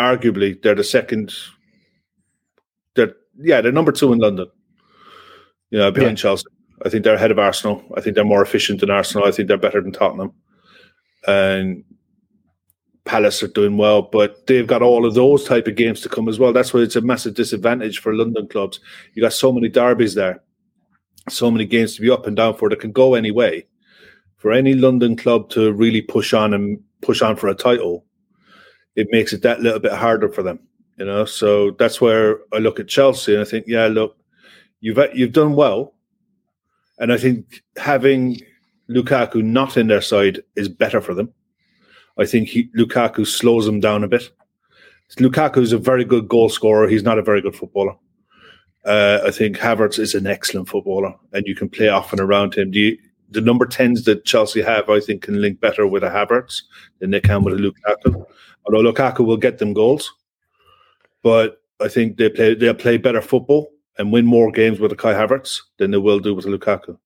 arguably, they're the second, yeah, they're number two in London, you know, behind yeah. Chelsea. I think they're ahead of Arsenal. I think they're more efficient than Arsenal. I think they're better than Tottenham. And Palace are doing well, but they've got all of those type of games to come as well. That's why it's a massive disadvantage for London clubs. You got so many derbies there, so many games to be up and down for that can go any way. For any London club to really push on and push on for a title, it makes it that little bit harder for them. You know, so that's where I look at Chelsea and I think, yeah, look, you've you've done well and I think having Lukaku not in their side is better for them. I think he, Lukaku slows them down a bit. Lukaku is a very good goal scorer. He's not a very good footballer. Uh, I think Havertz is an excellent footballer, and you can play off and around him. You, the number tens that Chelsea have, I think, can link better with a Havertz than they can with a Lukaku. Although Lukaku will get them goals, but I think they play they'll play better football and win more games with the Kai Havertz than they will do with Lukaku.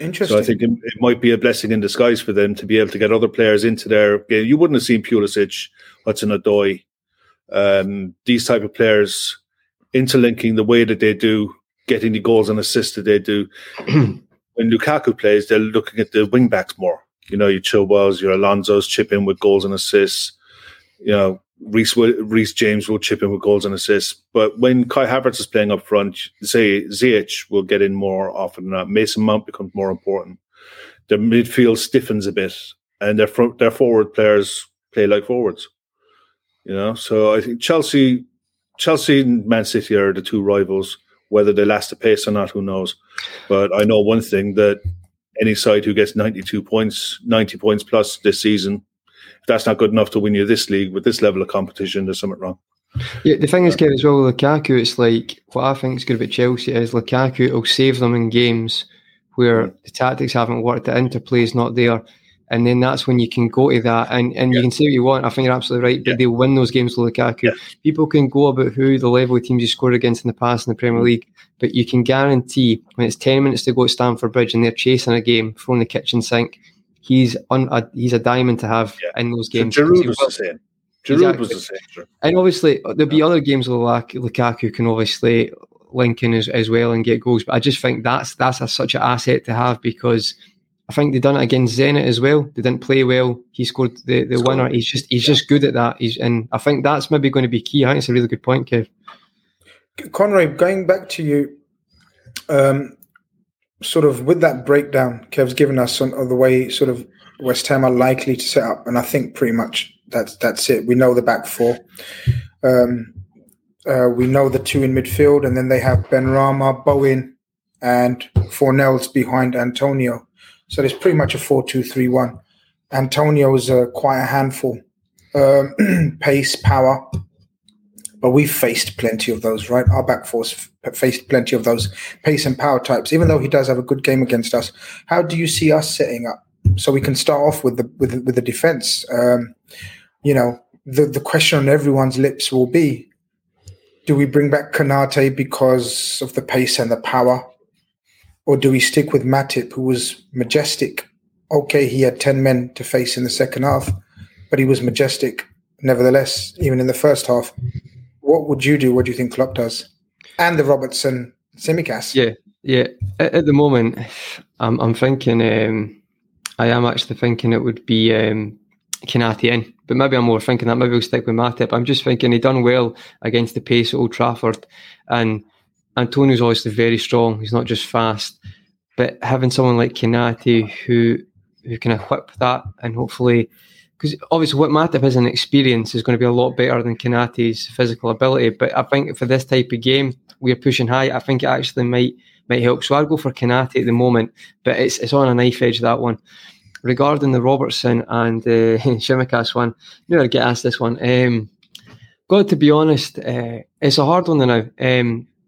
Interesting. So I think it, it, might be a blessing in disguise for them to be able to get other players into their game. You wouldn't have seen Pulisic, Hudson Odoi, um, these type of players interlinking the way that they do, getting the goals and assists that they do. (clears throat) when Lukaku plays, they're looking at the wing backs more. You know, your Chilwells, your Alonso's chip in with goals and assists. You know, Reece James will chip in with goals and assists, but when Kai Havertz is playing up front, say Ziyech will get in more often than not. Mason Mount becomes more important. Their midfield stiffens a bit, and their front, their forward players play like forwards. You know, so I think Chelsea, Chelsea and Man City are the two rivals. Whether they last the pace or not, who knows? But I know one thing that any side who gets 92 points, 90 points plus this season that's not good enough to win you this league with this level of competition, there's something wrong. Yeah, the thing is, Kev, as well with Lukaku, it's like what I think is good about Chelsea is Lukaku will save them in games where mm. the tactics haven't worked, the interplay is not there. And then that's when you can go to that and, and yeah. you can say what you want. I think you're absolutely right, but yeah. they'll win those games with Lukaku. Yeah. People can go about who the level of teams you scored against in the past in the Premier mm. League, but you can guarantee when it's 10 minutes to go at Stamford Bridge and they're chasing a game, from the kitchen sink, he's on a, he's a diamond to have yeah. in those games. So Giroud was the same. Giroud exactly. was the same. Sure. And obviously there'll be other games where Lukaku can obviously link in as, as well and get goals. But I just think that's that's a, such an asset to have because I think they done it against Zenit as well. They didn't play well. He scored the, the winner. He's just he's yeah. just good at that. He's and I think that's maybe going to be key. I think it's a really good point, Kev. Conroy, going back to you, um, sort of with that breakdown, Kev's given us on, of the way sort of West Ham are likely to set up, and I think pretty much that's that's it. We know the back four. Um, uh, we know the two in midfield, and then they have Benrahma, Bowen, and Fornals behind Antonio. So there's pretty much a 4 2 3 1. Antonio is uh, quite a handful. Um, (clears throat) pace, power, but we've faced plenty of those, right? Our back force faced plenty of those pace and power types. Even though he does have a good game against us, how do you see us setting up so we can start off with the with with the defense? Um, you know, the the question on everyone's lips will be: Do we bring back Konaté because of the pace and the power, or do we stick with Matip, who was majestic okay, he had 10 men to face in the second half, but he was majestic nevertheless, even in the first half. What would you do? What do you think Klopp does? And the Robertson Tsimikas? Yeah, yeah. At, at, the moment, I'm, I'm thinking, um, I am actually thinking it would be um, Konaté in, but maybe I'm more thinking that maybe we'll stick with Matip. I'm just thinking he done well against the pace at Old Trafford, and Antonio's obviously very strong. He's not just fast, but having someone like Konaté who who can equip that and hopefully because obviously what Matip has an experience is going to be a lot better than Konaté's physical ability. But I think for this type of game, we're pushing high. I think it actually might might help. So I'll go for Konaté at the moment, but it's it's on a knife edge that one. Regarding the Robertson and uh, (laughs) Tsimikas one, you know, I get asked this one. Um, God, to be honest, uh, it's a hard one now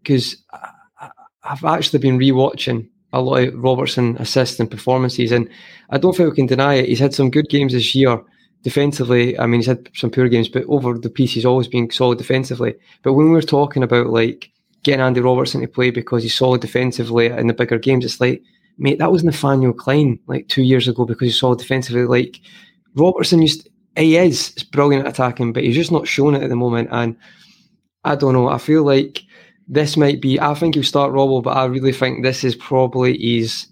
because um, I've actually been rewatching a lot of Robertson assists and performances, and I don't think we can deny it. He's had some good games this year defensively. I mean, he's had some poor games, but over the piece, he's always been solid defensively. But when we're talking about like getting Andy Robertson to play because he's solid defensively in the bigger games, it's like, mate, that was Nathaniel Clyne like two years ago because he's solid defensively. Like Robertson used, he is brilliant at attacking, but he's just not showing it at the moment. And I don't know. I feel like this might be. I think he'll start Robbo, but I really think this is probably his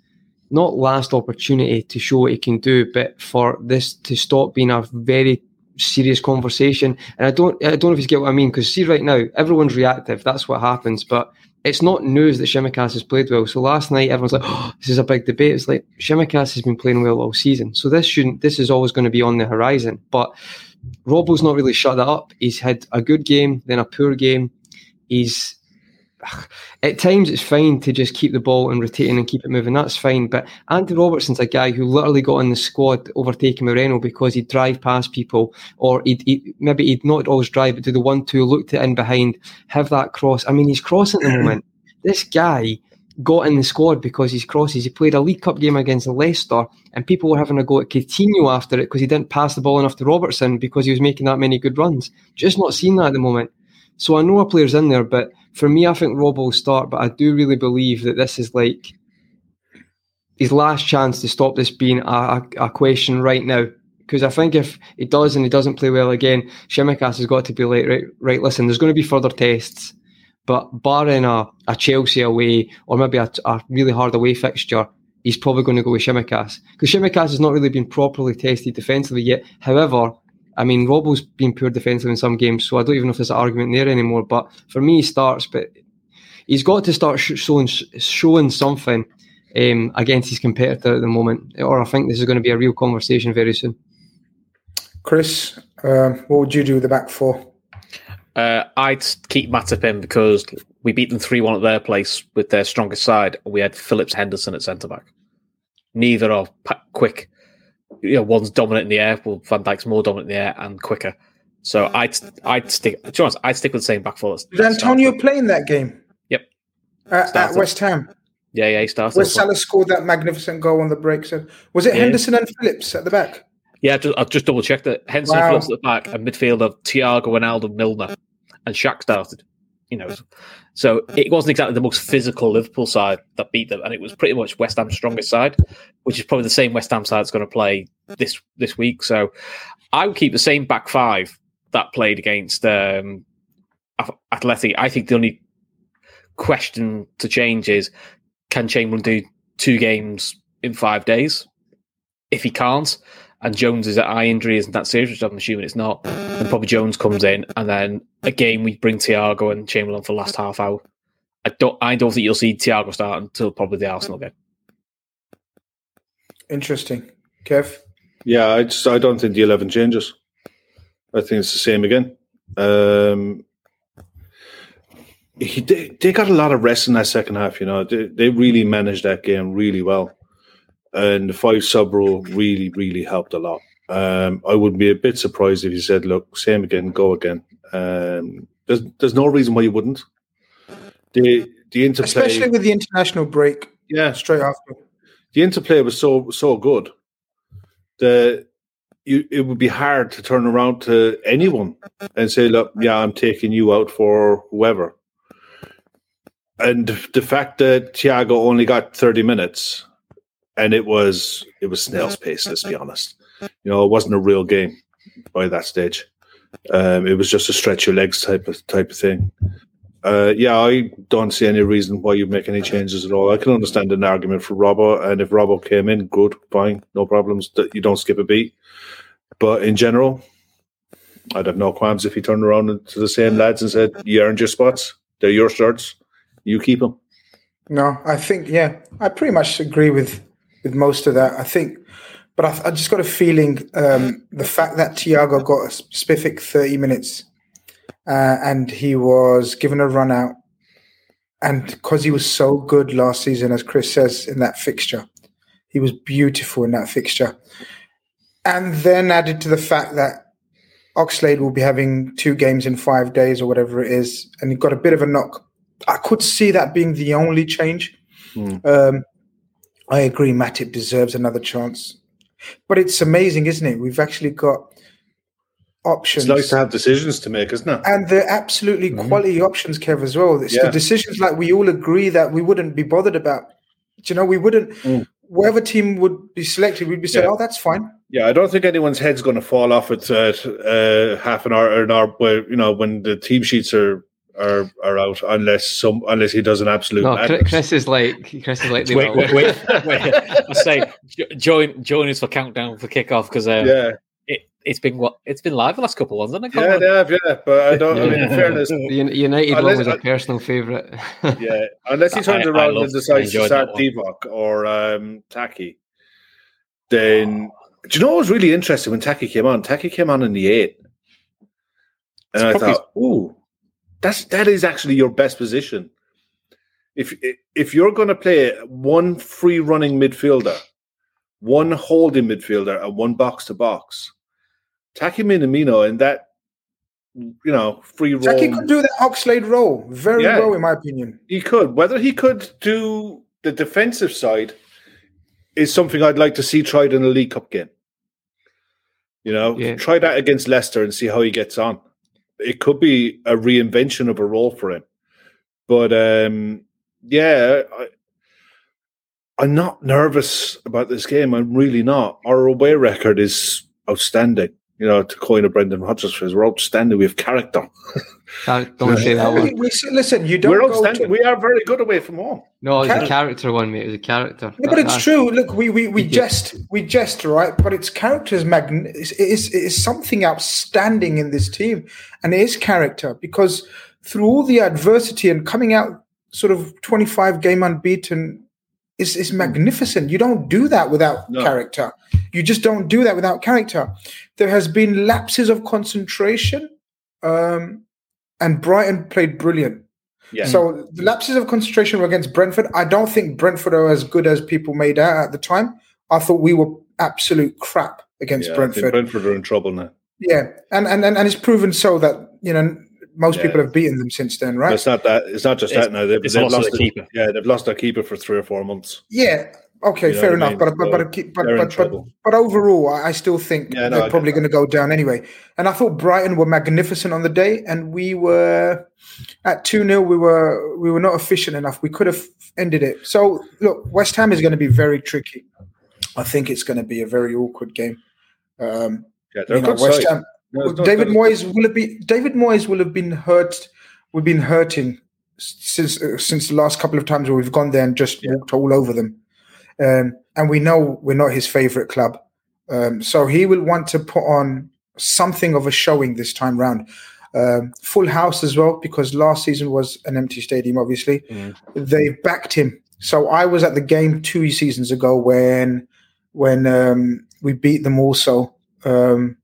not last opportunity to show what he can do, but for this to stop being a very serious conversation. And I don't, I don't know if you get what I mean, because see, right now everyone's reactive. That's what happens, but it's not news that Tsimikas has played well. So last night everyone's like, "Oh, this is a big debate." It's like Tsimikas has been playing well all season, so this shouldn't. This is always going to be on the horizon. But Robbo's not really shut that up. He's had a good game, then a poor game. He's at times it's fine to just keep the ball and rotating and keep it moving. That's fine. But Andy Robertson's a guy who literally got in the squad overtaking Moreno because he'd drive past people or he'd, he'd, maybe he'd not always drive, but do the one two, looked it in behind, have that cross. I mean, he's crossing at the (clears throat) moment. This guy got in the squad because he's crosses. He played a League Cup game against Leicester, and people were having a go at Coutinho after it because he didn't pass the ball enough to Robertson because he was making that many good runs. Just not seeing that at the moment. So I know a player's in there, but for me, I think Rob will start. But I do really believe that this is like his last chance to stop this being a, a, question right now. Because I think if he does and he doesn't play well again, Tsimikas has got to be like, right, right, listen, there's going to be further tests. But barring a, a Chelsea away or maybe a, a really hard away fixture, he's probably going to go with Tsimikas. Because Tsimikas has not really been properly tested defensively yet. However, I mean, Robbo's been poor defensively in some games, so I don't even know if there's an argument there anymore. But for me, he starts, but he's got to start showing showing something um, against his competitor at the moment, or I think this is going to be a real conversation very soon. Chris, uh, what would you do with the back four? Uh, I'd keep Matip in because we beat them 3 1 at their place with their strongest side. We had Phillips Henderson at centre back. Neither are quick you know, one's dominant in the air. Well, Van Dijk's more dominant in the air and quicker. So I'd I'd stick. To be honest, I'd stick with the same back four. Did Antonio play in that game? Yep. Uh, at West Ham. Yeah, yeah, he started. Where Salah scored that magnificent goal on the break. So was it yeah. Henderson and Phillips at the back? Yeah, just, I've just double checked that Henderson wow. Phillips at the back and midfielder Thiago Wijnaldum Milner and Shaq started. You know, so it wasn't exactly the most physical Liverpool side that beat them, and it was pretty much West Ham's strongest side, which is probably the same West Ham side that's going to play this this week. So I would keep the same back five that played against um, Athletic. I think the only question to change is can Chamberlain do two games in five days? If he can't, and Jones is at eye injury, isn't that serious? Which I'm assuming it's not. And probably Jones comes in, and then again we bring Thiago and Chamberlain for the last half hour. I don't, I don't think you'll see Thiago start until probably the Arsenal game. Interesting, Kev. Yeah, I just I don't think the eleven changes. I think it's the same again. Um, he they, they got a lot of rest in that second half. You know, they, they really managed that game really well and the five sub rule really, really helped a lot. Um, I would be a bit surprised if you said, "Look, same again, go again." Um, there's there's no reason why you wouldn't. The the interplay, especially with the international break, yeah, straight after. The interplay was so so good that you, it would be hard to turn around to anyone and say, "Look, yeah, I'm taking you out for whoever." And the fact that Thiago only got 30 minutes and it was it was snail's pace. Let's be honest. You know, it wasn't a real game by that stage. Um, it was just a stretch your legs type of type of thing. Uh, yeah, I don't see any reason why you'd make any changes at all. I can understand an argument for Robbo, and if Robbo came in, good, fine, no problems. That you don't skip a beat. But in general, I'd have no qualms if he turned around to the same lads and said, "You earned your spots. They're your starts. You keep them." No, I think yeah, I pretty much agree with with most of that. I think, but I, I just got a feeling um, the fact that Thiago got a specific thirty minutes uh, and he was given a run out. And because he was so good last season, as Chris says in that fixture, he was beautiful in that fixture. And then added to the fact that Oxlade will be having two games in five days or whatever it is, and he got a bit of a knock. I could see that being the only change. Mm. Um, I agree, Matip deserves another chance. But it's amazing, isn't it? We've actually got options. It's nice to have decisions to make, isn't it? And they're absolutely mm-hmm. quality options, Kev, as well. It's yeah. the decisions like we all agree that we wouldn't be bothered about. Do you know, we wouldn't, mm. whatever team would be selected, we'd be saying, yeah. oh, that's fine. Yeah, I don't think anyone's head's going to fall off at uh, half an hour or an hour, where, you know, when the team sheets are are are out unless some unless he does an absolute. No, madness. Chris is like Chris is like. wait, wait, wait, (laughs) wait, I say join join us for countdown for kickoff because um, yeah, it's been what it's been live the last couple of ones, hasn't it? Yeah, they have, yeah. But I don't. I mean, in fairness, the United one was a personal favourite. (laughs) yeah, unless he turns I, around I and decides to start Divock or um, Taki, then do you know what was really interesting when Taki came on? Taki came on in the eight, and it's I thought, "Ooh, that's that is actually your best position." If if you're going to play one free running midfielder, one holding midfielder, and one box to box Taki Minamino and that you know, free role. Taki could do the Oxlade role very yeah, well, in my opinion. He could. Whether he could do the defensive side is something I'd like to see tried in a League Cup game. You know, yeah. try that against Leicester and see how he gets on. It could be a reinvention of a role for him. But um, yeah, I, I'm not nervous about this game. I'm really not. Our away record is outstanding you know, to coin a Brendan Rodgers phrase, we're outstanding. We have character. don't say that one. We, listen, you don't. We're outstanding. To... We are very good away from home. No, it it's a character one, mate. It's a character. Yeah, but it's true. Look, we we, we jest, we jest, right? But it's characters, is magn- it is, it is something outstanding in this team, and it is character because through all the adversity and coming out sort of twenty five game unbeaten is is magnificent. You don't do that without no. character. You just don't do that without character. There has been lapses of concentration, um, and Brighton played brilliant. Yeah. So the lapses of concentration were against Brentford. I don't think Brentford are as good as people made out at the time. I thought we were absolute crap against yeah, Brentford. Brentford are in trouble now. Yeah, and, and and and it's proven so that you know most yeah. people have beaten them since then, right? But it's not that. It's not just it's, that now. They've, they've lost their keeper. Yeah, they've lost their keeper for three or four months. Yeah. Okay, you fair enough. Mean? But but but but, but, but, but, overall, I still think yeah, no, they're probably going to go down anyway. And I thought Brighton were magnificent on the day, and we were at two 0 We were we were not efficient enough. We could have ended it. So look, West Ham is going to be very tricky. I think it's going to be a very awkward game. Um, yeah, you know, West side. Ham. No, David Moyes will have been David Moyes will have been hurt. We've been hurting since uh, since the last couple of times where we've gone there and just yeah. walked all over them. Um, and we know we're not his favorite club, um, so he will want to put on something of a showing this time round. Um, full house as well because last season was an empty stadium. Obviously, mm. they backed him. So I was at the game two seasons ago when when um, we beat them also. Um,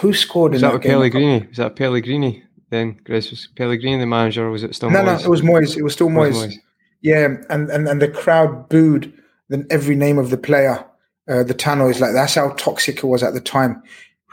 who scored was in that, that Pellegrini? Was that Pellegrini? Then Chris was Pellegrini the manager, or was it still? No, Moyes? no, it was Moyes. It was still Moyes. Was Moyes. Yeah, and, and and the crowd booed then every name of the player. Uh, the Tannoys, like that's how toxic it was at the time.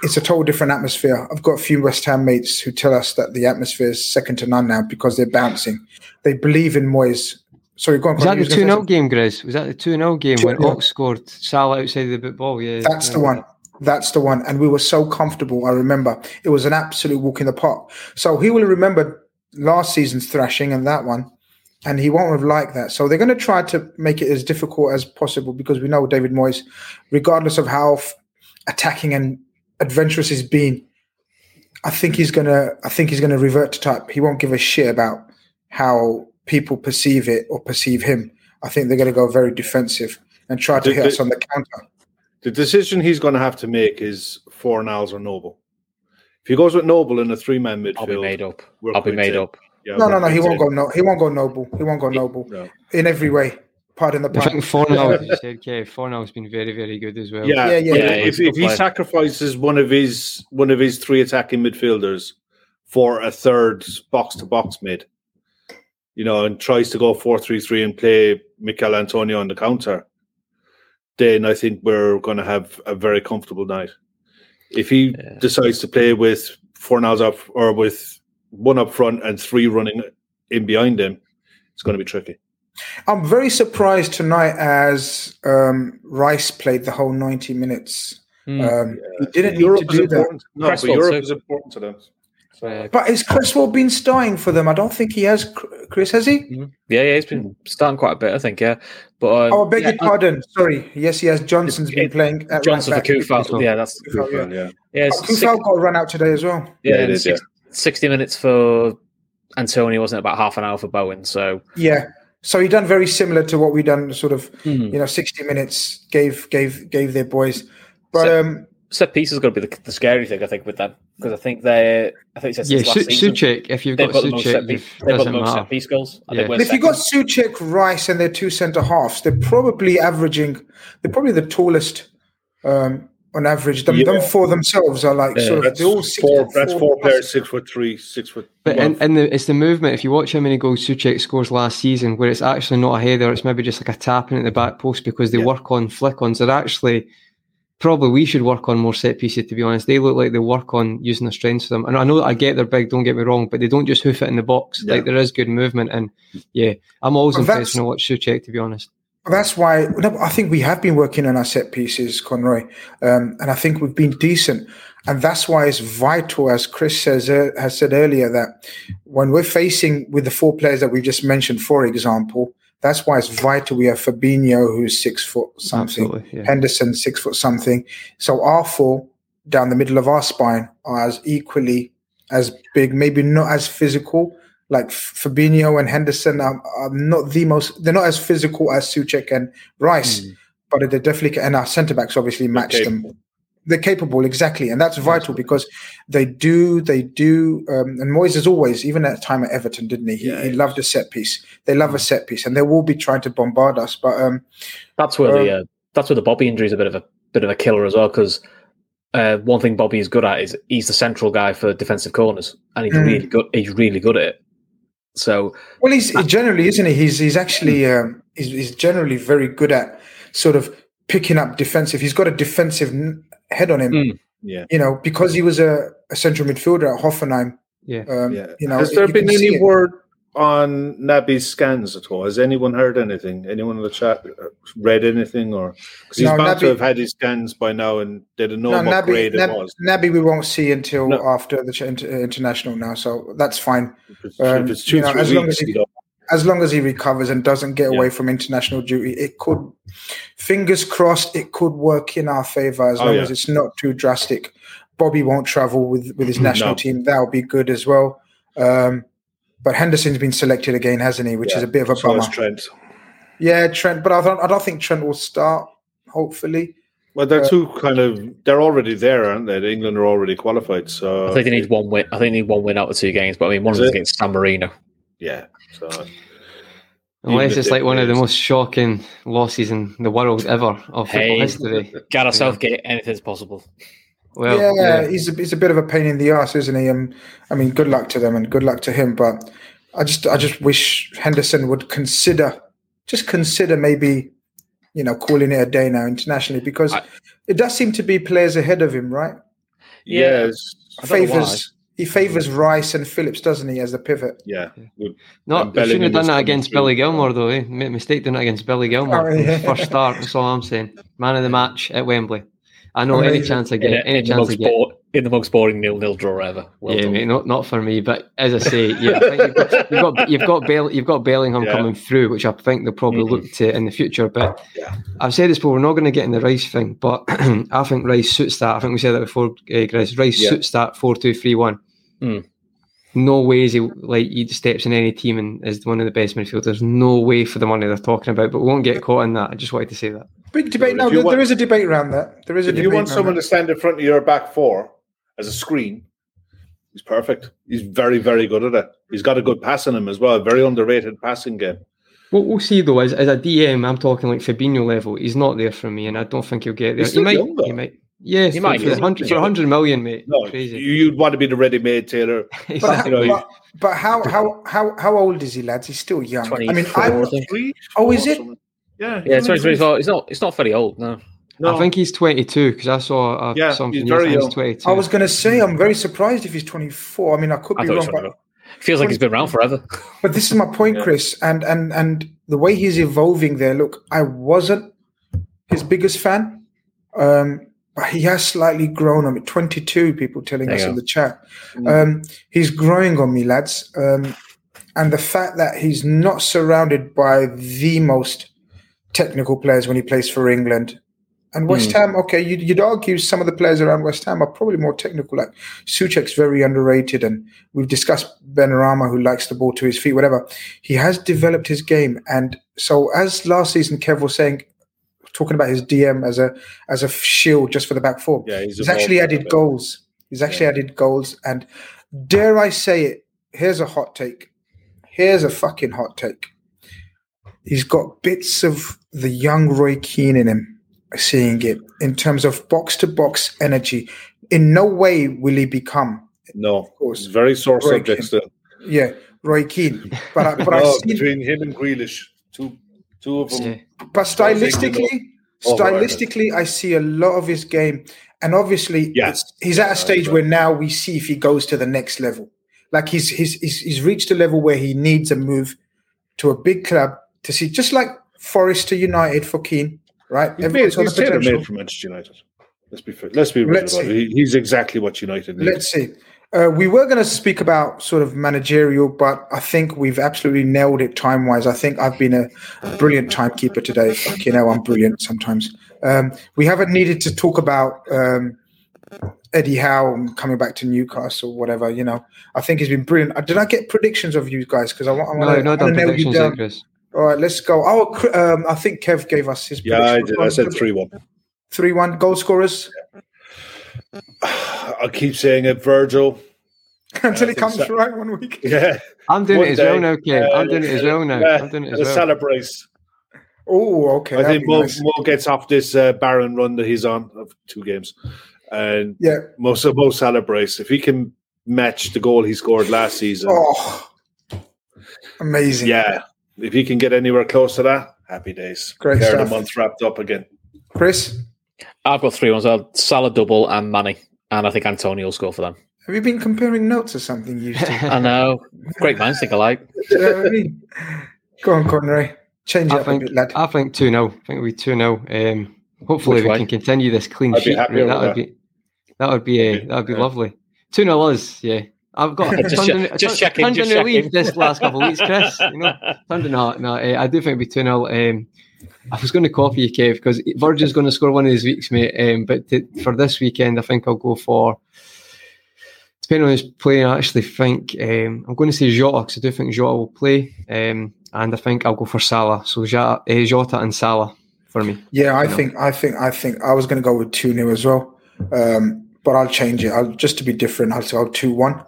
It's a total different atmosphere. I've got a few West Ham mates who tell us that the atmosphere is second to none now because they're bouncing. They believe in Moyes. Sorry, go on. Was that the 2 0 game, Grizz? Was that the 2 0 game when Ox scored Salah outside the ball? Yeah. That's the one. That's the one. And we were so comfortable. I remember it was an absolute walk in the park. So he will remember last season's thrashing and that one. And he won't have liked that. So they're going to try to make it as difficult as possible because we know David Moyes, regardless of how f- attacking and adventurous he's been, I think he's gonna. I think he's gonna revert to type. He won't give a shit about how people perceive it or perceive him. I think they're going to go very defensive and try to The- hit the- us on the counter. The decision he's going to have to make is Fornals or Noble. If he goes with Noble in a three-man midfield, I'll be made up. I'll be made safe. up. Yeah, No, we're no, no. He won't go. No, he won't go noble. He won't go noble No. in every way. Pardon the I pun. think Fornal, as you said, Kev, Fornal's been very, very good as well. Yeah, Yeah, yeah, yeah, If, if he sacrifices one of his one of his three attacking midfielders for a third box to box mid, you know, and tries to go four three three and play Michail Antonio on the counter, then I think we're going to have a very comfortable night. If he Yeah. decides to play with four nails up or with one up front and three running in behind him, it's going to be tricky. I'm very surprised tonight as um, Rice played the whole 90 minutes. Hmm. Um, he didn't need Europe to is do that. important. No, but Cresswell Europe too. is important to them. So, But has Cresswell been starting for them? I don't think he has. Chris, has he? yeah, yeah, he's been starting quite a bit, I think. Yeah, but um, Oh, I beg yeah, your pardon. Sorry. Yes, he has. Johnson's been playing. At Johnson for right back. Coufal. Yeah, that's Coufal, yeah. yeah. yeah. Oh, six- Coufal got a run out today as well. yeah, Yeah, it and six- 60 minutes for Antonio wasn't it, about half an hour for Bowen. So Yeah. So he done very similar to what we done. Sort of, Hmm. you know, 60 minutes gave gave gave their boys. But So- um, set piece is going to be the, the scary thing, I think, with them because I think they, I think it's Yeah, since Su- last Soucek, if you've they've got got the most set Soucek, piece, they've got the most set piece goals. I Yeah. think if you've got second. Soucek, Rice, and their two centre halves, they're probably averaging. They're probably the tallest um, on average. Them, Yeah. them four themselves are like Yeah, sort of. That's They're all six four. foot That's four four players, six foot three, six foot. But well, and, and the, it's the movement. If you watch how many goals Soucek scores last season, where it's actually not a header, it's maybe just like a tapping at the back post because they Yeah. work on flick-ons. They're actually probably we should work on more set pieces. To be honest, they look like they work on using their strengths for them. And I know that I get they're big. Don't get me wrong, but they don't just hoof it in the box. Yeah. Like there is good movement, and yeah, I'm always Well, impressed that's- when I watch Soucek. To be honest, That's why no, I think we have been working on our set pieces, Conroy, um, and I think we've been decent. And that's why it's vital, as Chris says uh, has said earlier, that when we're facing with the four players that we've just mentioned, for example, that's why it's vital we have Fabinho, who's six foot something. Yeah. Henderson six foot something. So our four down the middle of our spine are as equally as big, maybe not as physical. Like Fabinho and Henderson are, are not the most. They're not as physical as Soucek and Rice, Mm. but they're definitely. And our centre backs obviously match them. They're capable, exactly, and that's vital because they do. They do. Um, and Moyes, as always, even at the time at Everton, didn't he? He, Yeah, he loved a set piece. They love a set piece, and they will be trying to bombard us. But um, That's where the Um, uh, that's where the Bobby injury is a bit of a bit of a killer as well because uh, one thing Bobby is good at is he's the central guy for defensive corners and he's Mm. really good. He's really good at it. So Well, he's he generally, isn't he? He's he's actually um, he's, he's generally very good at sort of picking up defensive. He's got a defensive head on him, Mm. Yeah. you know, because he was a, a central midfielder at Hoffenheim. Yeah. Um, Yeah. You know, Has there been can see any it. word on Naby's scans at all? Has anyone heard anything? Anyone in the chat uh, read anything, or because he's No, bound to have had his scans by now and they know No, what Naby, grade Nab- it was. Naby we won't see until No. after the inter- international now, so that's fine. If it's, um, if it's two, you know, three as long as he- As long as he recovers and doesn't get Yeah. away from international duty, it could, fingers crossed, it could work in our favour as Oh, long yeah. as it's not too drastic. Bobby won't travel with, with his (laughs) national No. team. That'll be good as well. Um, but Henderson's been selected again, hasn't he? Which Yeah. is a bit of a so bummer. Trent. Yeah, Trent, but I don't, I don't think Trent will start. Hopefully, Well, they're Uh, two kind of. They're already there, aren't they? England are already qualified, so I think they need one win. I think they need one win out of two games. But I mean, one of them against San Marino. yeah. So Unless it's like one of the most shocking losses in the world ever of football Hey. history. Gareth Southgate, anything's possible. Well, yeah, yeah. he's a, he's a bit of a pain in the ass, isn't he? Um, I mean, good luck to them and good luck to him. But I just I just wish Henderson would consider, just consider maybe, you know, calling it a day now internationally because I- it does seem to be players ahead of him, right? Yeah. yes, I don't know Favors he favors Rice and Phillips, doesn't he, as the pivot? yeah. Good. Not, And shouldn't have done that against through. Billy Gilmour, though. Eh? Made a mistake doing it against Billy Gilmour. Oh, yeah. First start, that's all I'm saying. Man of the match at Wembley. I know any chance I get, any in the chance I get. bore, in the most boring nil-nil draw ever. Well yeah, done. mate, not not for me. But as I say, yeah, I (laughs) you've got you've got you've got, Bell, you've got Bellingham yeah. coming through, which I think they'll probably mm-hmm. look to in the future. But yeah. I've said this before, we're not going to get in the Rice thing, but (clears throat) I think Rice suits that. I think we said that before, uh, Chris. Rice yeah. suits that four two three one. Mm. No way is he like he steps in any team and is one of the best midfielders. No way for the money they're talking about, but we won't get caught in that. I just wanted to say that. Big debate. No, there, want, there is a debate around that. There is a. Debate. If you want someone that. to stand in front of your back four as a screen, he's perfect. He's very, very good at it. He's got a good pass in him as well. A very underrated passing game. What we'll see though is as a DM, I'm talking like Fabinho level. He's not there for me, and I don't think he'll get there. He's he might. Younger. He might. Yes, he might for, 100, for 100 million, mate. No, Crazy. you'd want to be the ready-made Taylor. (laughs) exactly. but, but, but, how how how how old is he, lads? He's still young. I mean, I, oh, is it? Yeah, yeah, 2024. It's not. It's not very old. No. No. I think he's 22 because I saw uh, yeah, something. He's very young. 22. I was going to say I'm very surprised if he's 24. I mean, I could be I wrong, but feels like he's been around forever. (laughs) but this is my point, yeah. Chris, and and and the way he's evolving there. Look, I wasn't his biggest fan, um, but he has slightly grown on me. 22 people telling there us in the chat. Mm. Um, he's growing on me, lads. Um, and the fact that he's not surrounded by the most technical players when he plays for England and West mm. Ham, okay, you'd, you'd, argue some of the players around West Ham are probably more technical. Like Soucek's very underrated, and we've discussed Benrahma, who likes the ball to his feet, whatever. He has developed his game, and so as last season, Kev was saying, talking about his DM as a as a shield just for the back four. Yeah, he's, he's actually added goals. He's actually yeah. added goals, and dare I say it? Here's a hot take. Here's a fucking hot take. He's got bits of the young Roy Keane in him seeing it in terms of box to box energy. In no way will he become. No, of course, very sore Roy subject Keane. still. Yeah, Roy Keane. But, I, but (laughs) no, seen, between him and Grealish, two two of them. But stylistically, stylistically, I see a lot of his game, and obviously, yes, he's at a stage where now we see if he goes to the next level. Like he's he's he's, he's reached a level where he needs a move to a big club to see, just like Forest to United for Keane right? He's, made, he's tailor made for Manchester United. Let's be fair. Let's be real Let's about it. He's exactly what United need. Let's see. Uh, we were going to speak about sort of managerial, but I think we've absolutely nailed it time wise. I think I've been a, brilliant timekeeper today. you know, I'm brilliant sometimes. Um, we haven't needed to talk about um, Eddie Howe coming back to Newcastle, or whatever. You know, I think he's been brilliant. Uh, did I get predictions of you guys? Because I want, I want no, to nail you down. All right, let's go. Oh, um, I think Kev gave us his. Yeah, I did. I said three one. Three one goal scorers. I keep saying it, Virgil. (laughs) Until it comes so. right one week. (laughs) Yeah, I'm doing one it as day. well now, Kev. I'm doing it as well now. Yeah, I'm doing it as well. Celebrate. Oh, okay. I think Mo, nice. Mo gets off this uh, barren run that he's on of two games, and yeah, most of Mo celebrates if he can match the goal he scored last season. Oh, amazing! Yeah, if you can get anywhere close to that, happy days. Great Third stuff. the month wrapped up again. Chris? I've got three ones. I'll Salah double and Mane. And I think Antonio will score for them. Have you been comparing notes or something you used? (laughs) I know. Great minds think alike. (laughs) you know I mean? Go on, Conroy. Change it I up think, a bit, lad. I think 2 0. I think we 2 0. Um, hopefully, Which we way? can continue this clean I'd sheet. That would, that. be, that would be uh, that would be yeah. lovely. 2 0 us, yeah. I've got (laughs) just, turned, just, just checking. Turned just checking. relief this last couple of weeks, Chris. You know, turned no, no. Uh, I do think it'll be two 0 um, I was going to copy you, Kev, because Virgil's going to score one of these weeks, mate. Um, but to, for this weekend, I think I'll go for. Depending on who's playing, I actually think um, I'm going to say Jota because I do think Jota will play, um, and I think I'll go for Salah. So Jota, uh, Jota and Salah for me. Yeah, I think, I think, I think I was going to go with two 0 as well, um, but I'll change it. I'll just to be different. I'll go two one.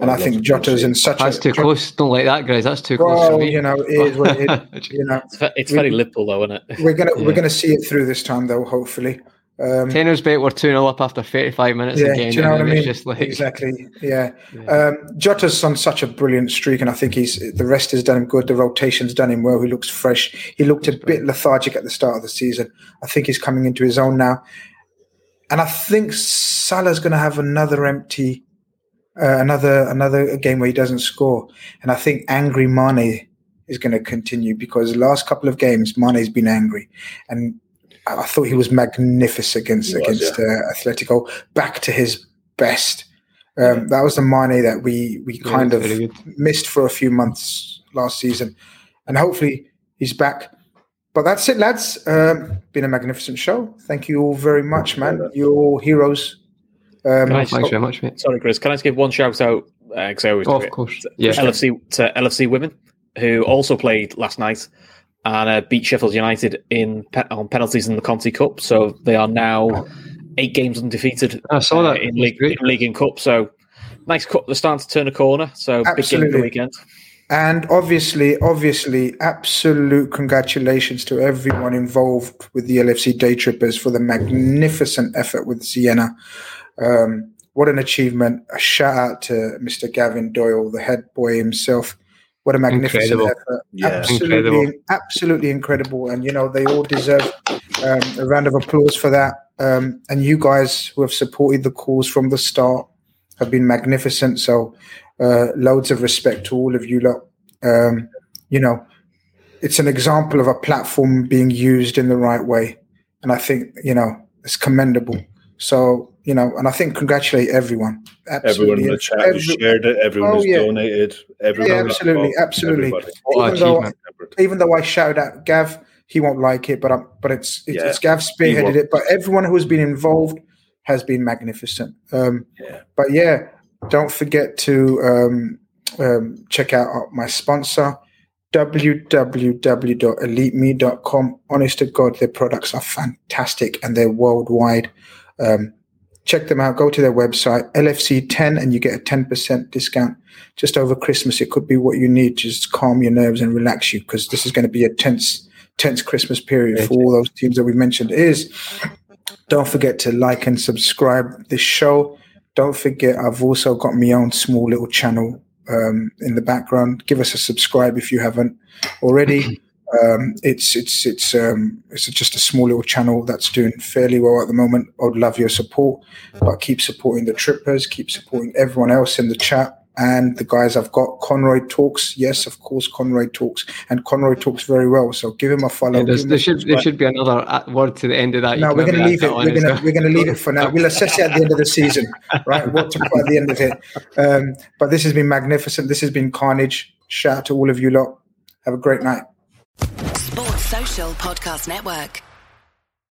And I, I think Jota's in such That's a, That's too close. Don't like that, guys. That's too close well, You know, it is what it is. (laughs) you know, it's very we, little, though, isn't it? We're gonna yeah. we're gonna see it through this time, though. Hopefully. Um, Tenors bet we're 2 0 up after 35 minutes yeah, again. Do you know what I mean? Just like, exactly. (laughs) Yeah. yeah. Um, Jota's on such a brilliant streak, and I think he's the rest has done him good. The rotation's done him well. He looks fresh. He looked a bit lethargic at the start of the season. I think he's coming into his own now. And I think Salah's going to have another empty uh, another another game where he doesn't score, and I think angry Mane is going to continue because the last couple of games Mane's been angry, and I thought he was magnificent against was, against yeah. uh, Atletico. Back to his best. Um, that was the Mane that we we Yeah, kind of very good. missed for a few months last season, and hopefully he's back. But that's it, lads. Um, been a magnificent show. Thank you all very much, man. You're all heroes. Um, I Thanks very much, mate. Sorry, Chris. Can I just give one shout out? Because I always Oh, do of it. course. Yeah. LFC to LFC women who also played last night and uh, beat Sheffield United in pe- on penalties in the Conti Cup. So they are now eight games undefeated I saw uh, that. in league, in league and cup. So nice cup. They're starting to turn a corner. So big game of the weekend. And obviously, obviously, absolute congratulations to everyone involved with the LFC Daytrippers for the magnificent effort with Sienna. Um, what an achievement. A shout out to Mr. Gavin Doyle, the head boy himself. What a magnificent Incredible. effort. Yeah. absolutely, Incredible. absolutely incredible. And, you know, they all deserve um, a round of applause for that. Um, and you guys who have supported the cause from the start have been magnificent. So, uh, loads of respect to all of you lot. Um, you know, it's an example of a platform being used in the right way. And I think, you know, it's commendable. So, you know, and I think congratulate everyone. Everyone in the chat Every- who shared it, everyone Oh, who's yeah. donated, everyone. Yeah, absolutely, involved, absolutely. everybody. What an even though achievement. even though I shouted out Gav, he won't like it, but I'm, but it's it's, Yeah. it's Gav spearheaded it. But everyone who's been involved has been magnificent. Um, Yeah. But yeah, don't forget to um, um, check out my sponsor www.elitemii.com. Honest to God, their products are fantastic and they're worldwide. Um, check them out. Go to their website, LFC10, and you get a 10% discount just over Christmas. It could be what you need just calm your nerves and relax you because this is going to be a tense, tense Christmas period for all those teams that we mentioned. Is don't forget to like and subscribe this show. Don't forget, I've also got my own small little channel um, in the background. Give us a subscribe if you haven't already. (clears throat) Um, it's it's it's um, it's just a small little channel that's doing fairly well at the moment. I'd love your support, but keep supporting the trippers, keep supporting everyone else in the chat and the guys I've got. Conroy talks, yes, of course, Conroy talks, and Conroy talks very well. So give him a follow. Yeah, there's, give him there should there should be another uh, word to the end of that. No, we're going to leave it. We're going to we're going to leave it for now. We'll assess it at the end of the season, right? What to put at the end of it. Um, but this has been magnificent. This has been Khanage. Shout out to all of you lot. Have a great night. Sports Social Podcast Network.